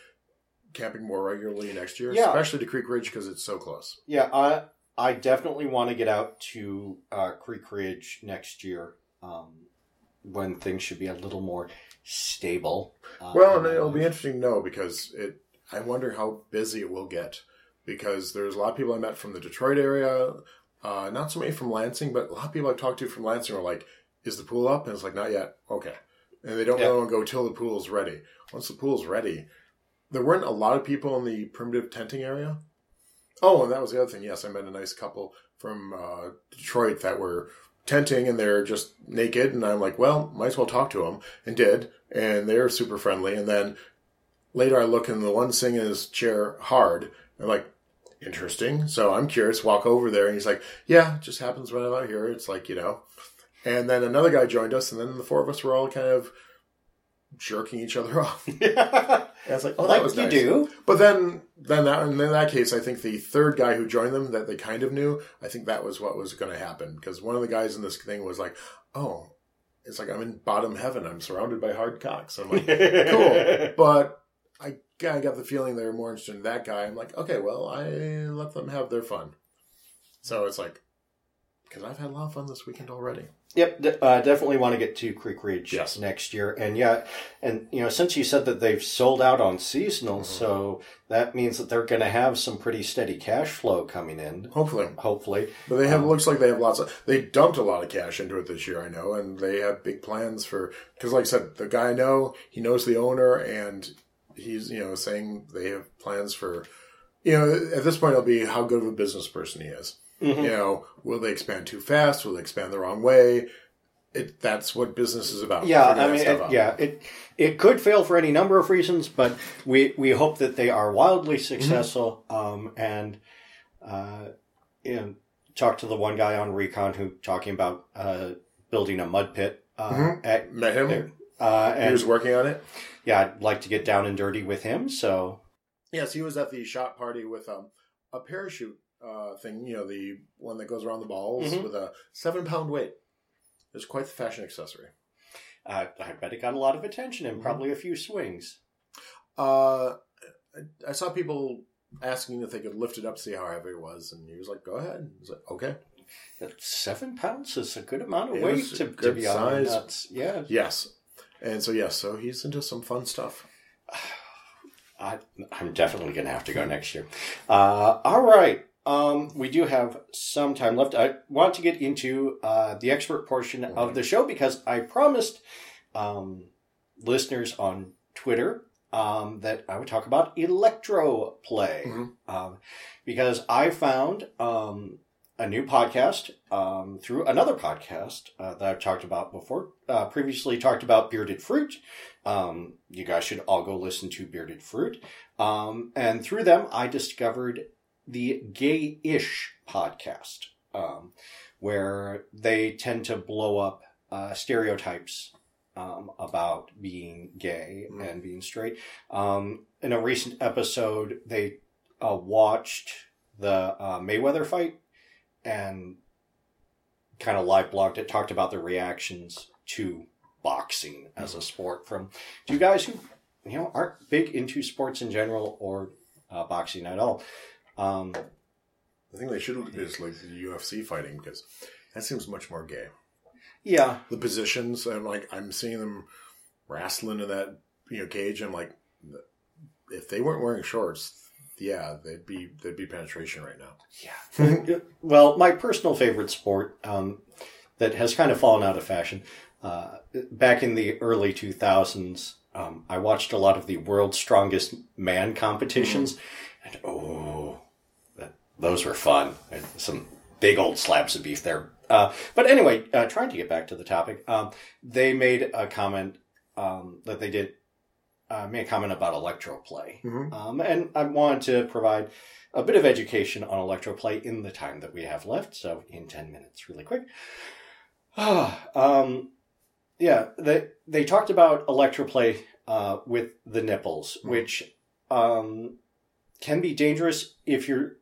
camping more regularly next year, Yeah. especially to Creek Ridge because it's so close. Yeah, I I definitely want to get out to uh, Creek Ridge next year um, when things should be a little more stable. Uh, Well, and it'll be interesting to know because it. I wonder how busy it will get because there's a lot of people I met from the Detroit area, uh, not so many from Lansing, but a lot of people I've talked to from Lansing are like, "Is the pool up?" And it's like, "Not yet." Okay, and they don't know and go till the pool's ready. Once the pool's ready, there weren't a lot of people in the primitive tenting area. Oh, and that was the other thing. Yes, I met a nice couple from uh, Detroit that were tenting and they're just naked. And I'm like, well, might as well talk to them. And did. And they're super friendly. And then later I look and the one singing in his chair hard. I'm like, interesting. So I'm curious, walk over there. And he's like, yeah, just happens when I'm out here. It's like, you know. And then another guy joined us. And then the four of us were all kind of jerking each other [LAUGHS] off. [LAUGHS] And I was like, oh, like that was you nice. do. But then, then that, in that case, I think the third guy who joined them that they kind of knew, I think that was what was going to happen because one of the guys in this thing was like, "Oh, it's like I'm in bottom heaven. I'm surrounded by hard cocks." I'm like, [LAUGHS] "Cool," but I, I got the feeling they were more interested in that guy. I'm like, "Okay, well, I let them have their fun." So it's like, because I've had a lot of fun this weekend already. Yep, de- uh, definitely want to get to Creek Ridge Yes. next year. And yeah, and you know, since you said that they've sold out on seasonal, Mhm. so that means that they're going to have some pretty steady cash flow coming in. Hopefully, Hopefully, But they have Um, looks like they have lots of they dumped a lot of cash into it this year, I know, and they have big plans for because, like I said, the guy I know he knows the owner, and he's you know saying they have plans for you know at this point it'll be how good of a business person he is. Mhm. You know, will they expand too fast? Will they expand the wrong way? It that's what business is about. Yeah, I mean, it, yeah, it it could fail for any number of reasons, but we we hope that they are wildly successful. Um, and uh, you know, talk to the one guy on Recon who talking about uh, building a mud pit uh, Mhm. at met him. uh, he was working on it. yeah, I'd like to get down and dirty with him. So Yes, he was at the shot party with um, a parachute uh, thing, you know, the one that goes around the balls Mhm. with a seven pound weight. It's quite the fashion accessory. uh, I bet it got a lot of attention and Mhm. probably a few swings. Uh, I- I saw people asking if they could lift it up, see how heavy it was, and he was like, "Go ahead." He was like, "Okay." Seven pounds is a good amount of It weight to, to be on the nuts. Yeah, Yes, and so yes, so he's into some fun stuff. [SIGHS] I, I'm definitely going to have to go next year. Uh, all right. Um, we do have some time left. I want to get into uh, the expert portion of the show because I promised um, listeners on Twitter um, that I would talk about electro play Mhm. um, because I found um, a new podcast um, through another podcast uh, that I've talked about before. Uh, previously talked about bearded fruit. Um, you guys should all go listen to Bearded Fruit. Um, and through them, I discovered the Gay-ish podcast. um, where they tend to blow up uh, stereotypes um, about being gay Mm. and being straight. Um, in a recent episode, they uh, watched the uh, Mayweather fight and kind of live blogged it, talked about their reactions to boxing as a sport from two guys who you know aren't big into sports in general or uh, boxing at all. Um, I think they should look at is like the UFC fighting because that seems much more gay. yeah, The positions and like I'm seeing them wrestling in that you know cage. I'm like, if they weren't wearing shorts, yeah, they'd be they'd be penetration right now. Yeah. [LAUGHS] well, my personal favorite sport um, that has kind of fallen out of fashion. Uh, back in the early 2000s, um, I watched a lot of the world's strongest man competitions. And oh, those were fun. And some big old slabs of beef there. Uh, but anyway, uh, trying to get back to the topic, um, they made a comment um, that they did uh, made a comment about electroplay. Mhm. Um, and I wanted to provide a bit of education on electroplay in the time that we have left. So in 10 minutes, really quick. [SIGHS] um, yeah, they, they talked about electroplay uh, with the nipples, Mhm. which um, can be dangerous if you're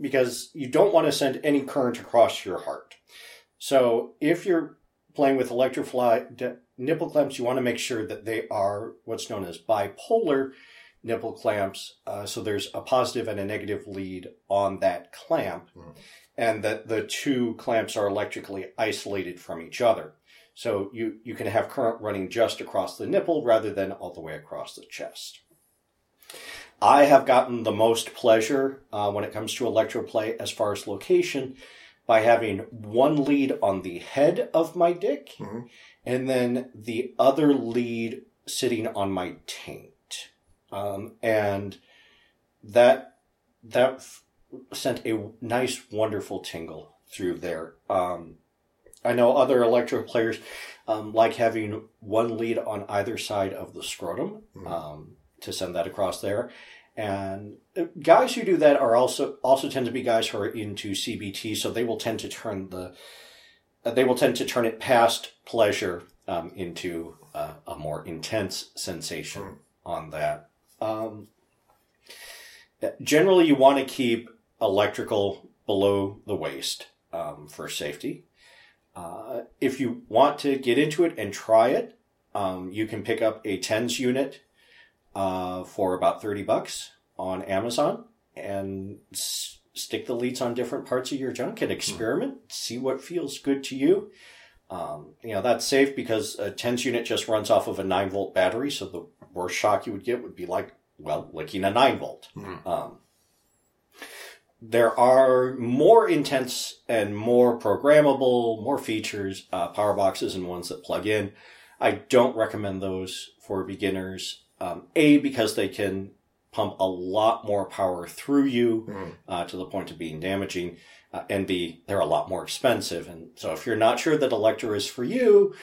because you don't want to send any current across your heart. So if you're playing with electroplay d- nipple clamps, you want to make sure that they are what's known as bipolar nipple clamps. Uh, so there's a positive and a negative lead on that clamp, Mm. and that the two clamps are electrically isolated from each other. So you, you can have current running just across the nipple rather than all the way across the chest. I have gotten the most pleasure uh, when it comes to electroplay as far as location by having one lead on the head of my dick Mhm. and then the other lead sitting on my taint. Um, and that that f- sent a nice, wonderful tingle through there. Um, I know other electro players um, like having one lead on either side of the scrotum Mhm. To send that across there. And uh, guys who do that are also also tend to be guys who are into CBT, so they will tend to turn the uh, they will tend to turn it past pleasure um, into uh, a more intense sensation Hmm. on that. Um, generally, you want to keep electrical below the waist um, for safety. Uh, if you want to get into it and try it, um, you can pick up a TENS unit uh, for about thirty bucks on Amazon and s- stick the leads on different parts of your junk and experiment. See what feels good to you. Um, you know that's safe because a TENS unit just runs off of a nine volt battery, so the worst shock you would get would be like well licking a nine volt. Mhm. Um, there are more intense and more programmable, more features, uh, power boxes and ones that plug in. I don't recommend those for beginners. Um, a, because they can pump a lot more power through you Mhm. uh, to the point of being damaging. Uh, and B, they're a lot more expensive. And so if you're not sure that electro is for you,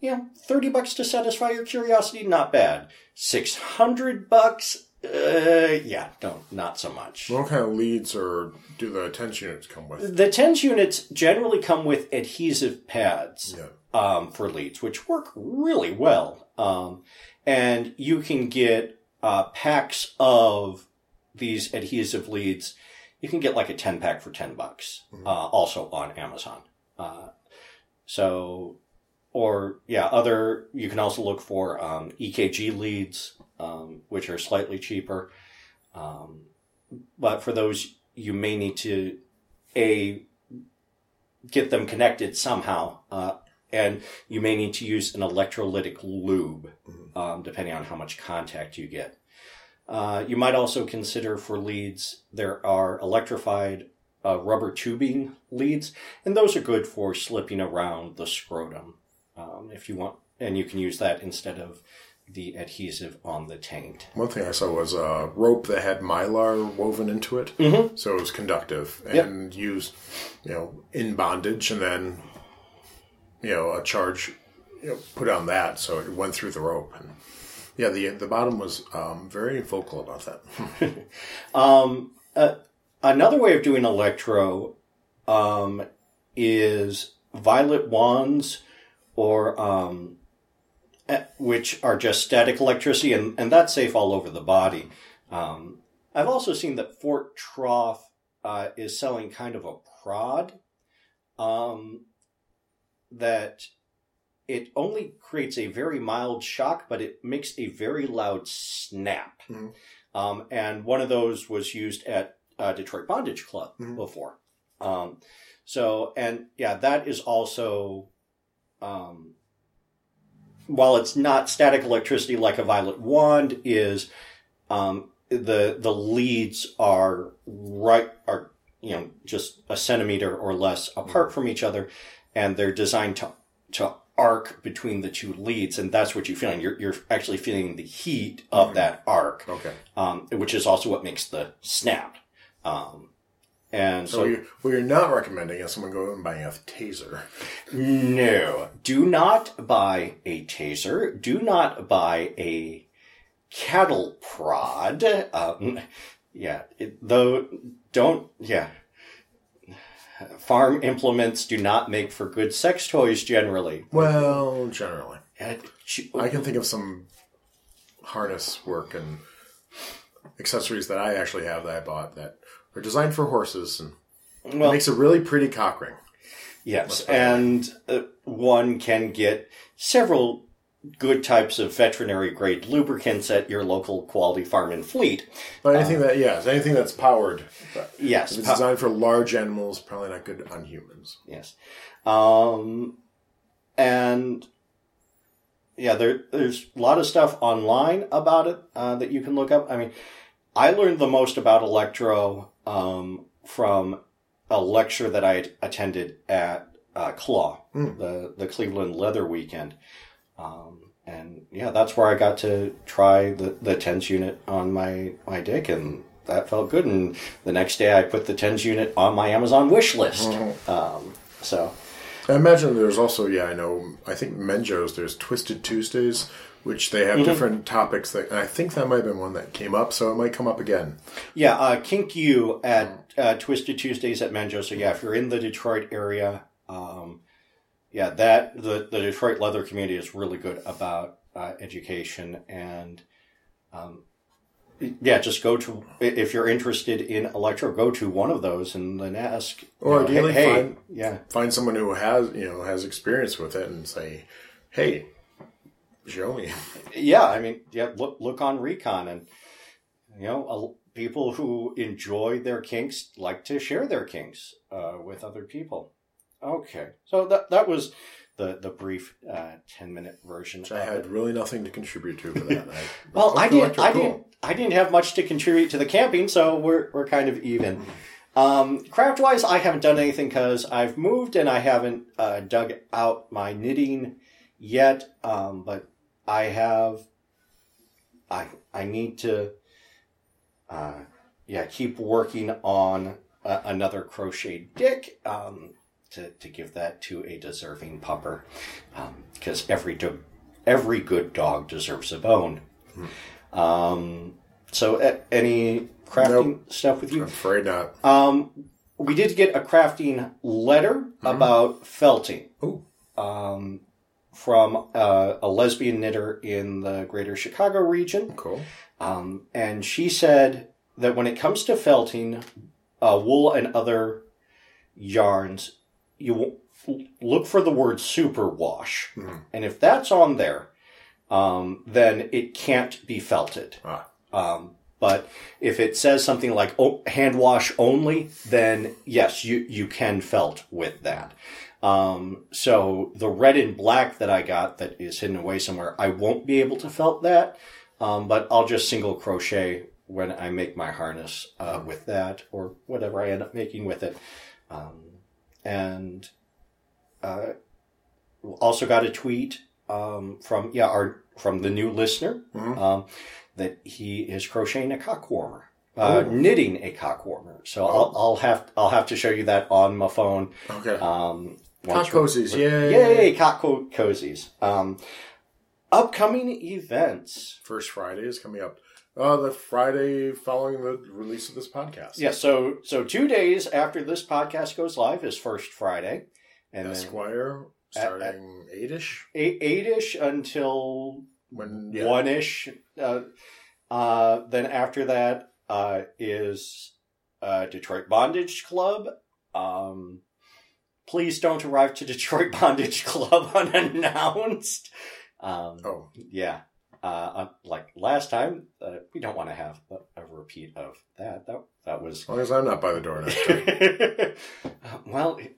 you know, 30 bucks to satisfy your curiosity, not bad. 600 bucks, uh, yeah, no, not so much. What kind of leads or do the TENS units come with? The TENS units generally come with adhesive pads Yeah. um, for leads, which work really well. Um, and you can get uh, packs of these adhesive leads. You can get like a 10 pack for 10 bucks, Mhm. uh, also on Amazon. Uh, so, or yeah, other, you can also look for um, EKG leads, um, which are slightly cheaper. Um, but for those, you may need to a get them connected somehow, uh, and you may need to use an electrolytic lube, um, depending on how much contact you get. Uh, you might also consider for leads there are electrified uh, rubber tubing leads, and those are good for slipping around the scrotum um, if you want, and you can use that instead of the adhesive on the taint. One thing I saw was a rope that had mylar woven into it, Mm-hmm. so it was conductive Yep. and used, you know, in bondage, and then, you know, a charge, you know, put on that, so it went through the rope. And yeah, the the bottom was um, very vocal about that. [LAUGHS] Um, uh, another way of doing electro um, is violet wands or um, eh, which are just static electricity, and, and that's safe all over the body. Um, I've also seen that Fort Troff uh, is selling kind of a prod um, that it only creates a very mild shock, but it makes a very loud snap. Mhm. Um, and one of those was used at uh, Detroit Bondage Club Mhm. before. Um, so, and yeah, that is also, um, while it's not static electricity like a violet wand is, um, the the leads are right are you know just a centimeter or less apart from each other, and they're designed to to arc between the two leads, and that's what you're feeling. You're you're actually feeling the heat of that arc, Okay. um, which is also what makes the snap. Um, and So, so, you, what you're not recommending is someone go and buying a taser. no, do not buy a taser. Do not buy a cattle prod. Um, yeah, it, though, don't, yeah. Farm implements do not make for good sex toys generally. Well, generally. I can think of some harness work and accessories that I actually have that I bought that are designed for horses and it well, makes a really pretty cock ring. Yes, and uh, one can get several good types of veterinary grade lubricants at your local quality farm and fleet. But anything that, yes, anything that's powered. Yes, if it's designed for large animals, probably not good on humans. yes, um, and yeah, there there's a lot of stuff online about it uh, that you can look up. I mean, I learned the most about electro um, from a lecture that I attended at uh, CLAW, Mm. the the Cleveland Leather Weekend. Um, and yeah, that's where I got to try the, the TENS unit on my, my dick, and that felt good. And the next day, I put the TENS unit on my Amazon wish list. Um, so, I imagine there's also, yeah, I know, I think Menjo's, there's Twisted Tuesdays, which they have Mm-hmm. different topics that, and I think that might have been one that came up, so it might come up again. yeah, uh, Kink U at uh, Twisted Tuesdays at Menjo. So, yeah, if you're in the Detroit area, um, yeah, that the, the Detroit leather community is really good about uh, education and um, yeah, just go to if you're interested in electro, go to one of those and then ask. you Or know, ideally hey, find- yeah, Find someone who has, you know, has experience with it and say, hey, show me. [LAUGHS] yeah. I mean, yeah. Look, look on Recon, and you know, people who enjoy their kinks like to share their kinks uh, with other people. Okay, so that that was the the brief uh, ten minute version. I had it. really nothing to contribute to for that. I, [LAUGHS] Well, I didn't. I didn't. I didn't have much to contribute to the camping, so we're we're kind of even. Um, craft wise, I haven't done anything because I've moved and I haven't uh, dug out my knitting yet. Um, but I have. I I need to. Uh, yeah, keep working on uh, another crocheted dick. Um, to, to give that to a deserving pupper, because every do- every good dog deserves a bone. Um, so, a- any crafting stuff with you? I'm afraid not. Um, we did get a crafting letter about felting Ooh. um, from uh, a lesbian knitter in the greater Chicago region. Cool. Um, and she said that when it comes to felting uh, wool and other yarns, you look for the word superwash. Mhm. And if that's on there, um, then it can't be felted. Ah. Um, but if it says something like oh, hand wash only, then yes, you, you can felt with that. Um, so the red and black that I got that is hidden away somewhere, I won't be able to felt that. Um, but I'll just single crochet when I make my harness uh, with that or whatever I end up making with it. Um, and uh, also got a tweet um, from yeah our from the new listener Mhm. um, that he is crocheting a cock warmer. Uh, Oh. knitting a cock warmer. So I'll, I'll have I'll have to show you that on my phone. Okay. Um, Cock cozies, yay. Yay, cock cozies. Um, upcoming events. First Friday is coming up. Uh, the Friday following the release of this podcast. Yeah, so so two days after this podcast goes live is first Friday, and then. Esquire starting eight ish. eight eight ish until When yeah. one ish. Uh, uh, then after that uh, is uh, Detroit Bondage Club. Um, please don't arrive to [LAUGHS] Detroit Bondage Club [LAUGHS] unannounced. Um, Oh, yeah. Uh, uh, like last time, uh, we don't want to have a, a repeat of that. That that was as long as I'm not by the door next time. [LAUGHS] well, it,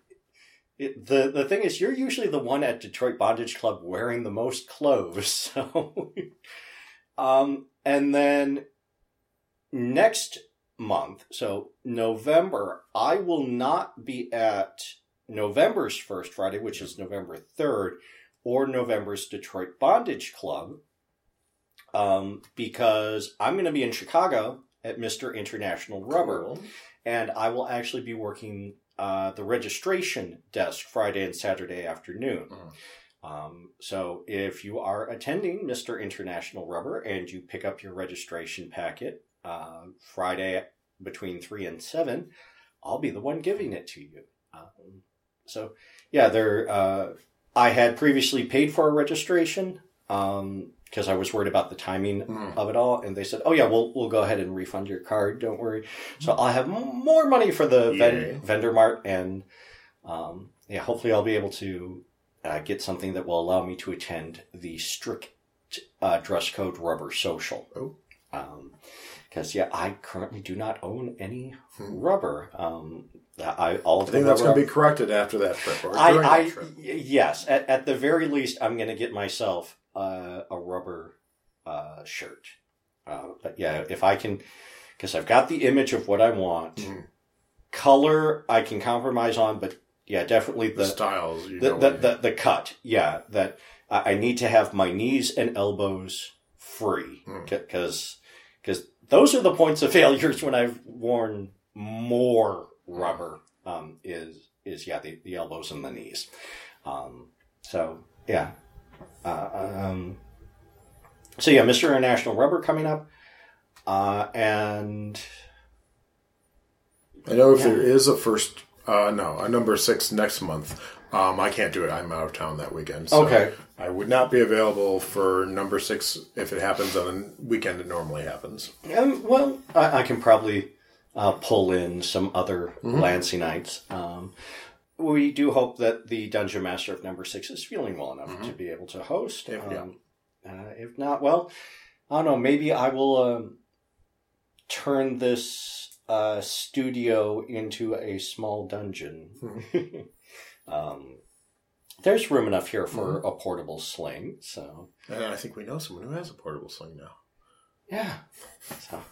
it, the the thing is, you're usually the one at Detroit Bondage Club wearing the most clothes. [LAUGHS] So, um, and then next month, so November, I will not be at November's first Friday, which is November third, or November's Detroit Bondage Club, um, because I'm going to be in Chicago at Mister International Rubber Cool. and I will actually be working uh, the registration desk Friday and Saturday afternoon. Mhm. Um, so if you are attending Mr. International Rubber and you pick up your registration packet uh, Friday between three and seven, I'll be the one giving it to you. Um, so yeah, there. Uh, I had previously paid for a registration because I was worried about the timing Mhm. of it all, and they said, "Oh yeah, we'll we'll go ahead and refund your card. Don't worry." So I'll have more money for the vendor mart, and um, yeah, hopefully I'll be able to uh, get something that will allow me to attend the strict uh, dress code rubber social. Oh. Because yeah, I currently do not own any Hmm. rubber. Um, I all I think that's going to be corrected after that trip. I, I that trip. yes, at, at the very least, I'm going to get myself uh, a rubber uh, shirt. Uh, but yeah, if I can, because I've got the image of what I want. Mhm. Color I can compromise on, but yeah, definitely The, the styles, you the, know. the, the, the cut. Yeah, that I, I need to have my knees and elbows free Mm. because because those are the points of [LAUGHS] failures when I've worn more rubber. Um, is is yeah the, the elbows and the knees. Um, so yeah. Uh, um, so yeah, Mr. International Rubber coming up, uh, and I know if Yeah. there is a first, uh, no, a number six next month. Um, I can't do it. I'm out of town that weekend. So Okay. I would not be available for number six if it happens on the weekend it normally happens. Um, well, I, I can probably uh, pull in some other Lansing nights. Um, we do hope that the Dungeon Master of Number Six is feeling well enough to be able to host. If- yeah. um, uh, if not, well, I don't know. Maybe I will um, turn this uh, studio into a small dungeon. [LAUGHS] um, there's room enough here for a portable sling, so. And I think we know someone who has a portable sling now. Yeah. So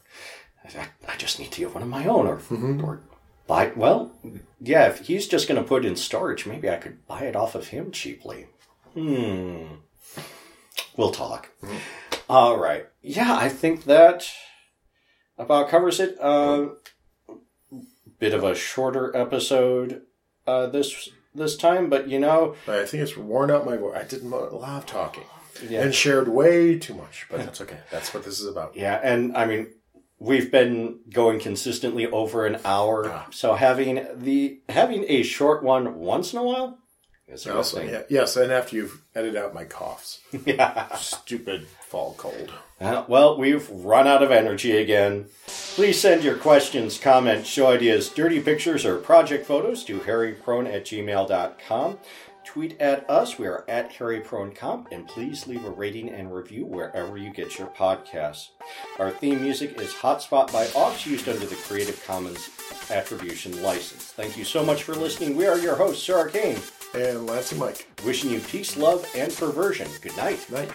I, I just need to get one of my own or, Mhm. or buy. Well, yeah, if he's just going to put in storage, maybe I could buy it off of him cheaply. Hmm. We'll talk. All right. Yeah, I think that about covers it. Uh, bit of a shorter episode uh, this this time, but you know, I think it's worn out my voice. I did a lot of talking yeah. and shared way too much, but that's okay. That's what this is about. Yeah, and I mean, we've been going consistently over an hour, Yeah. so having the having a short one once in a while is a good thing. yeah, yes, and after you've edited out my coughs, [LAUGHS] Yeah. stupid fall cold. Uh, well, we've run out of energy again. Please send your questions, comments, show ideas, dirty pictures, or project photos to hairyprone at gmail.com. Tweet at us. We are at hairypronecomp, and please leave a rating and review wherever you get your podcasts. Our theme music is Hotspot by Ox, used under the Creative Commons Attribution License. Thank you so much for listening. We are your hosts, Sir Arcane, And Lansing Mike, wishing you peace, love, and perversion. Good night. night.